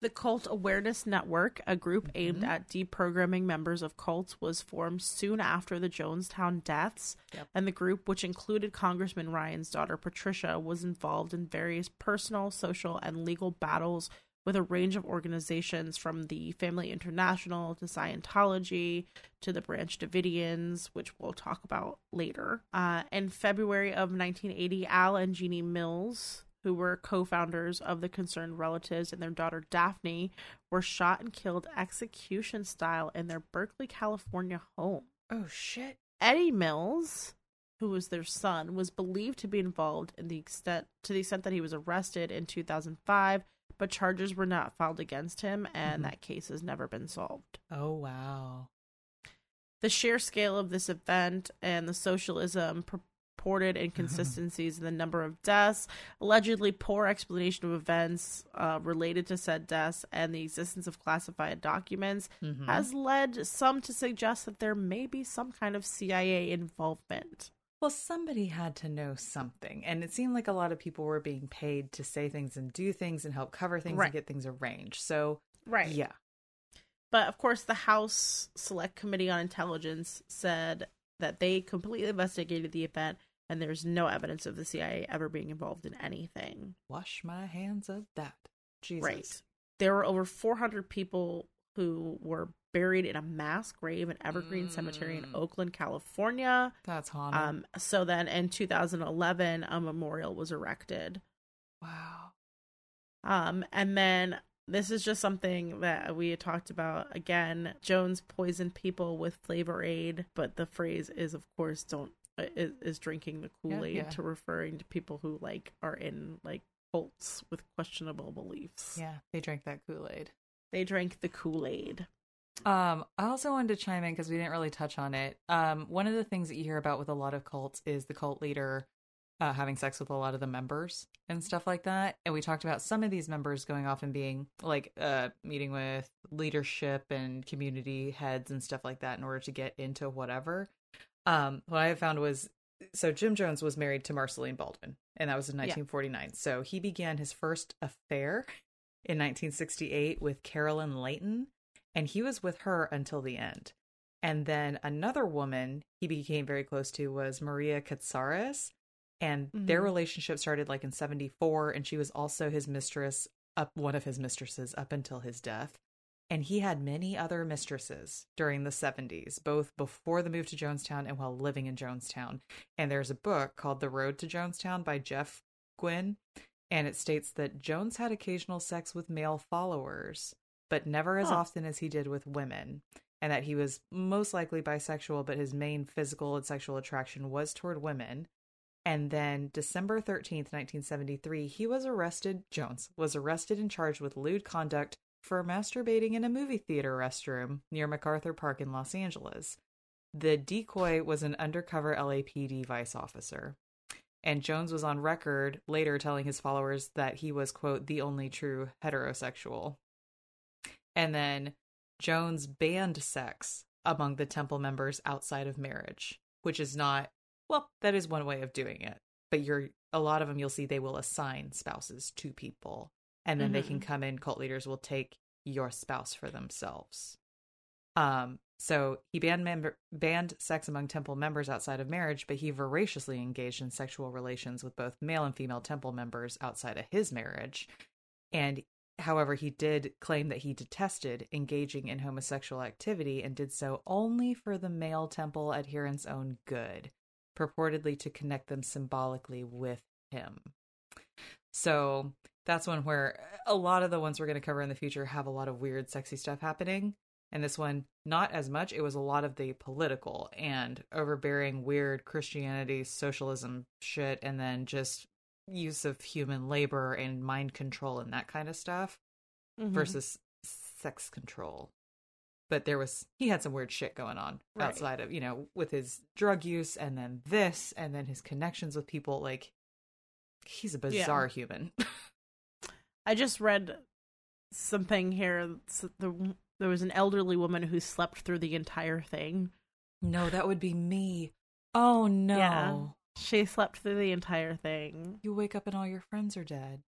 The Cult Awareness Network, a group aimed Mhm. at deprogramming members of cults, was formed soon after the Jonestown deaths. Yep. And the group, which included Congressman Ryan's daughter Patricia, was involved in various personal, social, and legal battles with a range of organizations from the Family International to Scientology to the Branch Davidians, which we'll talk about later. Uh, in February of 1980, Al and Jeannie Mills, who were co founders of the Concerned Relatives and their daughter Daphne, were shot and killed execution style in their Berkeley, California home. Oh shit. Eddie Mills, who was their son, was believed to be involved in the extent to the extent that he was arrested in 2005, but charges were not filed against him, and Mhm. that case has never been solved. Oh wow. The sheer scale of this event and the socialism purported inconsistencies in the number of deaths, allegedly poor explanation of events uh, related to said deaths, and the existence of classified documents Mhm. has led some to suggest that there may be some kind of CIA involvement. Well, somebody had to know something. And it seemed like a lot of people were being paid to say things and do things and help cover things Right. and get things arranged. So, Right. yeah. But of course, the House Select Committee on Intelligence said that they completely investigated the event and there's no evidence of the CIA ever being involved in anything. Wash my hands of that. Jesus. Right. There were over 400 people who were buried in a mass grave in Evergreen Cemetery in Mm. Oakland, California. That's haunted. Um, so then in 2011, a memorial was erected. wow. Um, and then this is just something that we had talked about again. Jones poisoned people with Flavor Aid, but the phrase is, of course, don't is, is drinking the Kool Aid yeah. to referring to people who like are in like cults with questionable beliefs. Yeah. They drank that Kool Aid. They drank the Kool Aid. Um, I also wanted to chime in because we didn't really touch on it. Um, one of the things that you hear about with a lot of cults is the cult leader uh, having sex with a lot of the members and stuff like that. And we talked about some of these members going off and being like uh, meeting with leadership and community heads and stuff like that in order to get into whatever. Um, what I found was so Jim Jones was married to Marceline Baldwin, and that was in Yeah. 1949. So he began his first affair in 1968 with Carolyn Layton, and he was with her until the end. And then another woman he became very close to was Maria Katsaris, and their Mhm. relationship started like in 74, and she was also his mistress, up one of his mistresses up until his death. And he had many other mistresses during the 70s, both before the move to Jonestown and while living in Jonestown. And there's a book called The Road to Jonestown by Jeff Guinn. And it states that Jones had occasional sex with male followers, but never as Huh. often as he did with women. And that he was most likely bisexual, but his main physical and sexual attraction was toward women. And then December 13th, 1973, he was arrested. Jones was arrested and charged with lewd conduct for masturbating in a movie theater restroom near MacArthur Park in Los Angeles. The decoy was an undercover LAPD vice officer. And Jones was on record later telling his followers that he was, quote, the only true heterosexual. And then Jones banned sex among the temple members outside of marriage, which is not, well, that is one way of doing it. But you're, a lot of them you'll see they will assign spouses to people. And then mm-hmm. they can come in, cult leaders will take your spouse for themselves. Um, so he banned member, banned sex among temple members outside of marriage, but he voraciously engaged in sexual relations with both male and female temple members outside of his marriage. And however, he did claim that he detested engaging in homosexual activity and did so only for the male temple adherents' own good, purportedly to connect them symbolically with him. So that's one where a lot of the ones we're going to cover in the future have a lot of weird, sexy stuff happening and this one not as much it was a lot of the political and overbearing weird christianity socialism shit and then just use of human labor and mind control and that kind of stuff mm-hmm. versus sex control but there was he had some weird shit going on right. outside of you know with his drug use and then this and then his connections with people like he's a bizarre yeah. human i just read something here the there was an elderly woman who slept through the entire thing. No, that would be me. Oh no. Yeah. She slept through the entire thing. You wake up and all your friends are dead.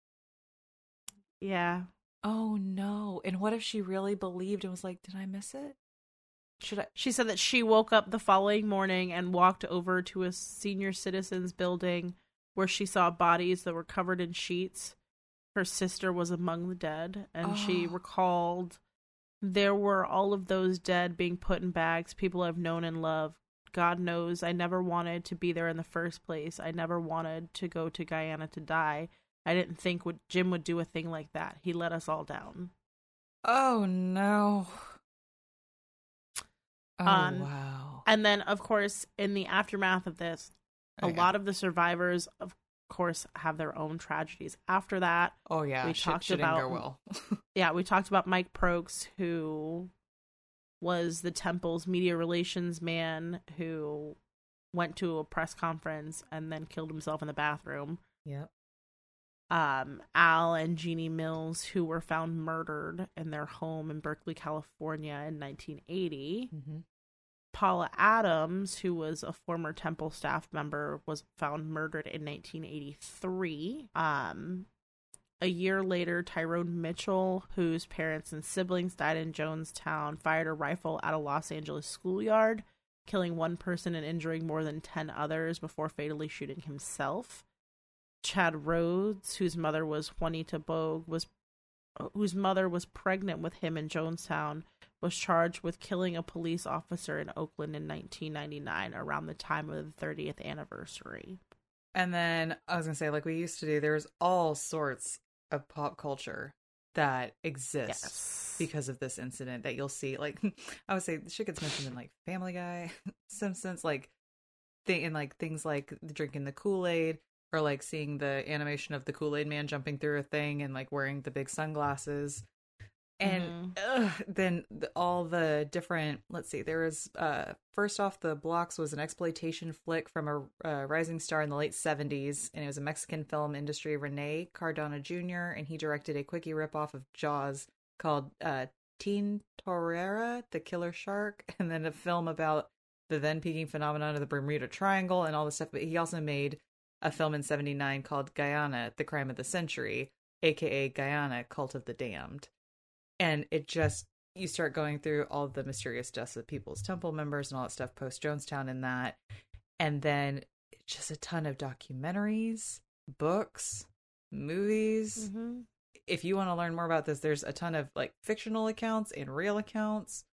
Yeah. Oh no. And what if she really believed and was like, "Did I miss it?" Should I She said that she woke up the following morning and walked over to a senior citizens building where she saw bodies that were covered in sheets. Her sister was among the dead and oh. she recalled there were all of those dead being put in bags, people I've known and loved. God knows I never wanted to be there in the first place. I never wanted to go to Guyana to die. I didn't think would Jim would do a thing like that. He let us all down. Oh no. Oh um, wow. And then of course in the aftermath of this, a lot of the survivors of course have their own tragedies after that. Oh yeah, we talked about well. yeah, we talked about Mike Prokes, who was the temple's media relations man who went to a press conference and then killed himself in the bathroom. Yep. Um, Al and Jeannie Mills, who were found murdered in their home in Berkeley, California in 1980. Mm-hmm. Paula Adams, who was a former Temple staff member, was found murdered in 1983. Um, a year later, Tyrone Mitchell, whose parents and siblings died in Jonestown, fired a rifle at a Los Angeles schoolyard, killing one person and injuring more than 10 others before fatally shooting himself. Chad Rhodes, whose mother was Juanita Bogue, was whose mother was pregnant with him in Jonestown, was charged with killing a police officer in Oakland in 1999 around the time of the 30th anniversary. And then I was going to say, like we used to do, there's all sorts of pop culture that exists yes. because of this incident that you'll see. Like, I would say shit gets mentioned in like Family Guy, Simpsons, like, thing in like things like drinking the Kool Aid or like seeing the animation of the Kool Aid Man jumping through a thing and like wearing the big sunglasses and mm-hmm. ugh, then the, all the different let's see there was uh first off the blocks was an exploitation flick from a uh, rising star in the late 70s and it was a mexican film industry rene cardona jr and he directed a quickie ripoff of jaws called uh Tintorera the killer shark and then a film about the then peaking phenomenon of the bermuda triangle and all this stuff but he also made a film in 79 called guyana the crime of the century aka guyana cult of the damned and it just you start going through all the mysterious deaths of people's temple members and all that stuff post Jonestown and that, and then just a ton of documentaries, books, movies. Mm-hmm. If you want to learn more about this, there's a ton of like fictional accounts and real accounts.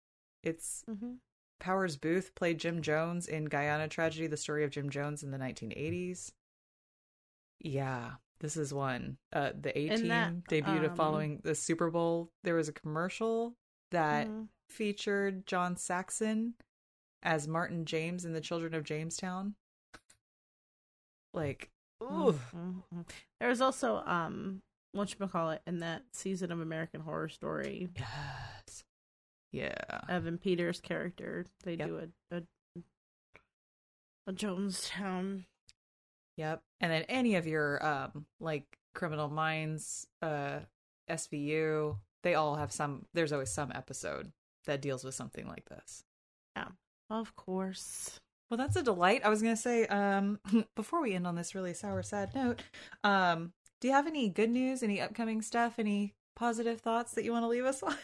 It's mm-hmm. Powers Boothe played Jim Jones in Guyana Tragedy: The Story of Jim Jones in the 1980s. Yeah, this is one. Uh, the A Team debuted um, following the Super Bowl. There was a commercial that mm-hmm. featured John Saxon as Martin James in The Children of Jamestown. Like, ooh. Mm-hmm. There was also um, what you call it in that season of American Horror Story. Yes. Yeah. Evan Peters' character. They yep. do a, a A Jonestown. Yep. And then any of your um like Criminal Minds, uh SVU, they all have some there's always some episode that deals with something like this. Yeah. Of course. Well, that's a delight. I was going to say um before we end on this really sour sad note, um do you have any good news, any upcoming stuff, any positive thoughts that you want to leave us on?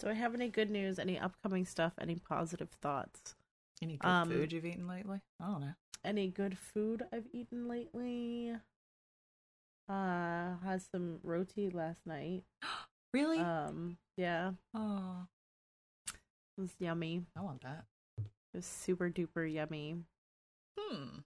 Do I have any good news, any upcoming stuff, any positive thoughts? Any good Um, food you've eaten lately? I don't know. Any good food I've eaten lately? Uh had some roti last night. Really? Um yeah, oh, it was yummy. I want that. It was super duper yummy. Hmm.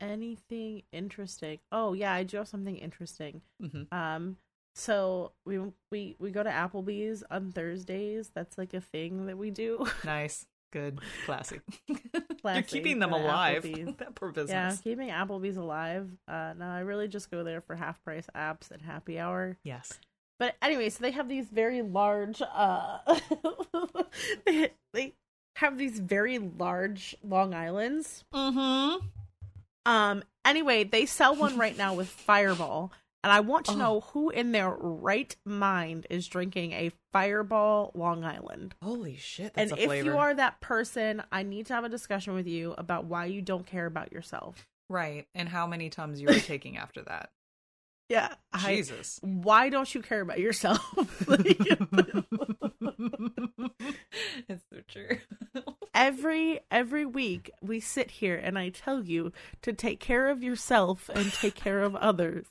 Anything interesting? Oh yeah, I do have something interesting. Mm-hmm. Um, so we we we go to Applebee's on Thursdays. That's like a thing that we do. Nice. Good. Classy. You're keeping them alive. That poor business. Yeah, keeping Applebee's alive. Uh, no, I really just go there for half price apps and happy hour. Yes. But anyway, so they have these very large. Uh, they they have these very large Long Islands. Mm-hmm. Um. Anyway, they sell one right now with Fireball, and I want to Oh. know who in their right mind is drinking a Fireball Long Island. Holy shit, that's and if flavor. you are that person, I need to have a discussion with you about why you don't care about yourself. right, and how many tums you were taking after that? Yeah, I, Jesus. why don't you care about yourself? Like, it's so true. Every every week we sit here and I tell you to take care of yourself and take care of others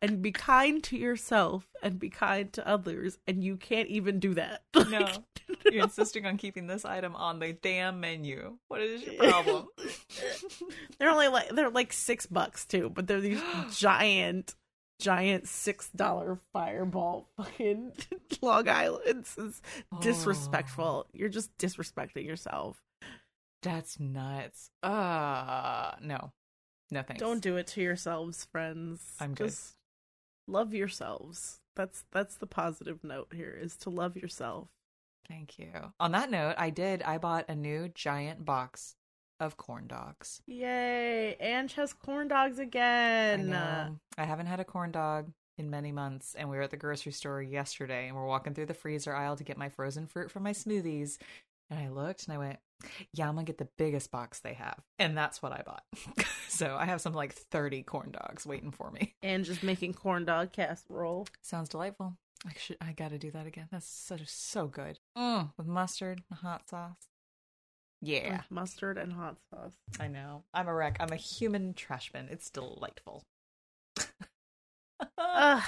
and be kind to yourself and be kind to others and you can't even do that. no. You're insisting on keeping this item on the damn menu. What is your problem? they're only like they're like 6 bucks too, but they're these giant giant six dollar fireball fucking Long Islands. It's disrespectful. You're just disrespecting yourself. That's nuts. Uh no. No thanks. Don't do it to yourselves, friends. I'm good. Just love yourselves. That's that's the positive note here is to love yourself. Thank you. On that note, I did I bought a new giant box of corn dogs. Yay! Ange has corn dogs I again. know. I haven't had a corn dog in many months, and we were at the grocery store yesterday, and we're walking through the freezer aisle to get my frozen fruit for my smoothies. And I looked and I went, "Yeah, I'm gonna get the biggest box they have," and that's what I bought. so I have some like 30 corn dogs waiting for me. And just making corn dog casserole. Sounds delightful. I should. I got to do that again. That's such so good. Mm, with mustard and hot sauce. Yeah, with mustard and hot sauce. I know. I'm a wreck. I'm a human trash bin. It's delightful. Ugh.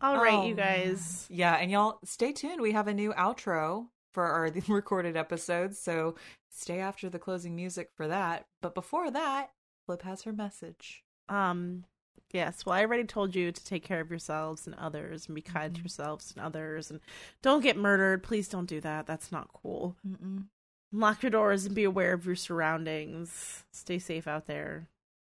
All right, Oh, you guys. Yeah, and y'all stay tuned. We have a new outro for our recorded episodes, so stay after the closing music for that. But before that, Flip has her message. Um yes, well I already told you to take care of yourselves and others and be kind to Mhm. yourselves and others and don't get murdered. Please don't do that. That's not cool. Mm-mm. Lock your doors and be aware of your surroundings. Stay safe out there.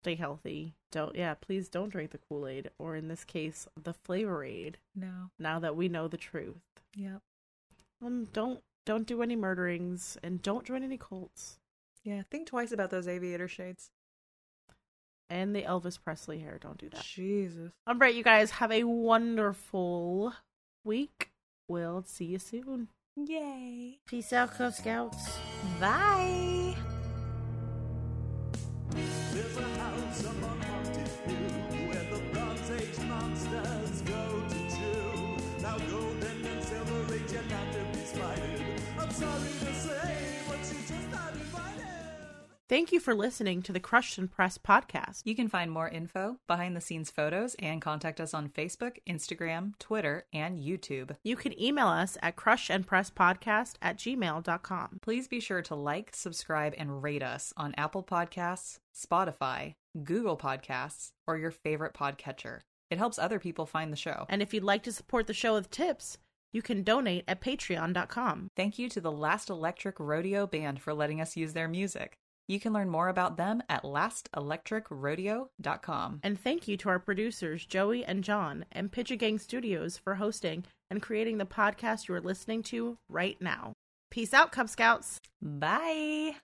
Stay healthy. Don't yeah, please don't drink the Kool-Aid or in this case the Flavor Aid. No. Now that we know the truth. Yep. Um don't don't do any murderings and don't join any cults. Yeah. Think twice about those aviator shades. And the Elvis Presley hair, don't do that. Jesus. All right, you guys have a wonderful week. We'll see you soon. Yay. Peace out, Cub Scouts. Bye. There's a house up Haunted Hill where the Bronze Age monsters go to chill. Now golden and silver age are not to be spited. I'm sorry Thank you for listening to the Crush and Press podcast. You can find more info, behind the scenes photos, and contact us on Facebook, Instagram, Twitter, and YouTube. You can email us at crushandpresspodcast at gmail.com. Please be sure to like, subscribe, and rate us on Apple Podcasts, Spotify, Google Podcasts, or your favorite podcatcher. It helps other people find the show. And if you'd like to support the show with tips, you can donate at patreon.com. Thank you to the Last Electric Rodeo Band for letting us use their music. You can learn more about them at lastelectricrodeo.com. And thank you to our producers, Joey and John, and Pitcha Gang Studios for hosting and creating the podcast you are listening to right now. Peace out, Cub Scouts. Bye!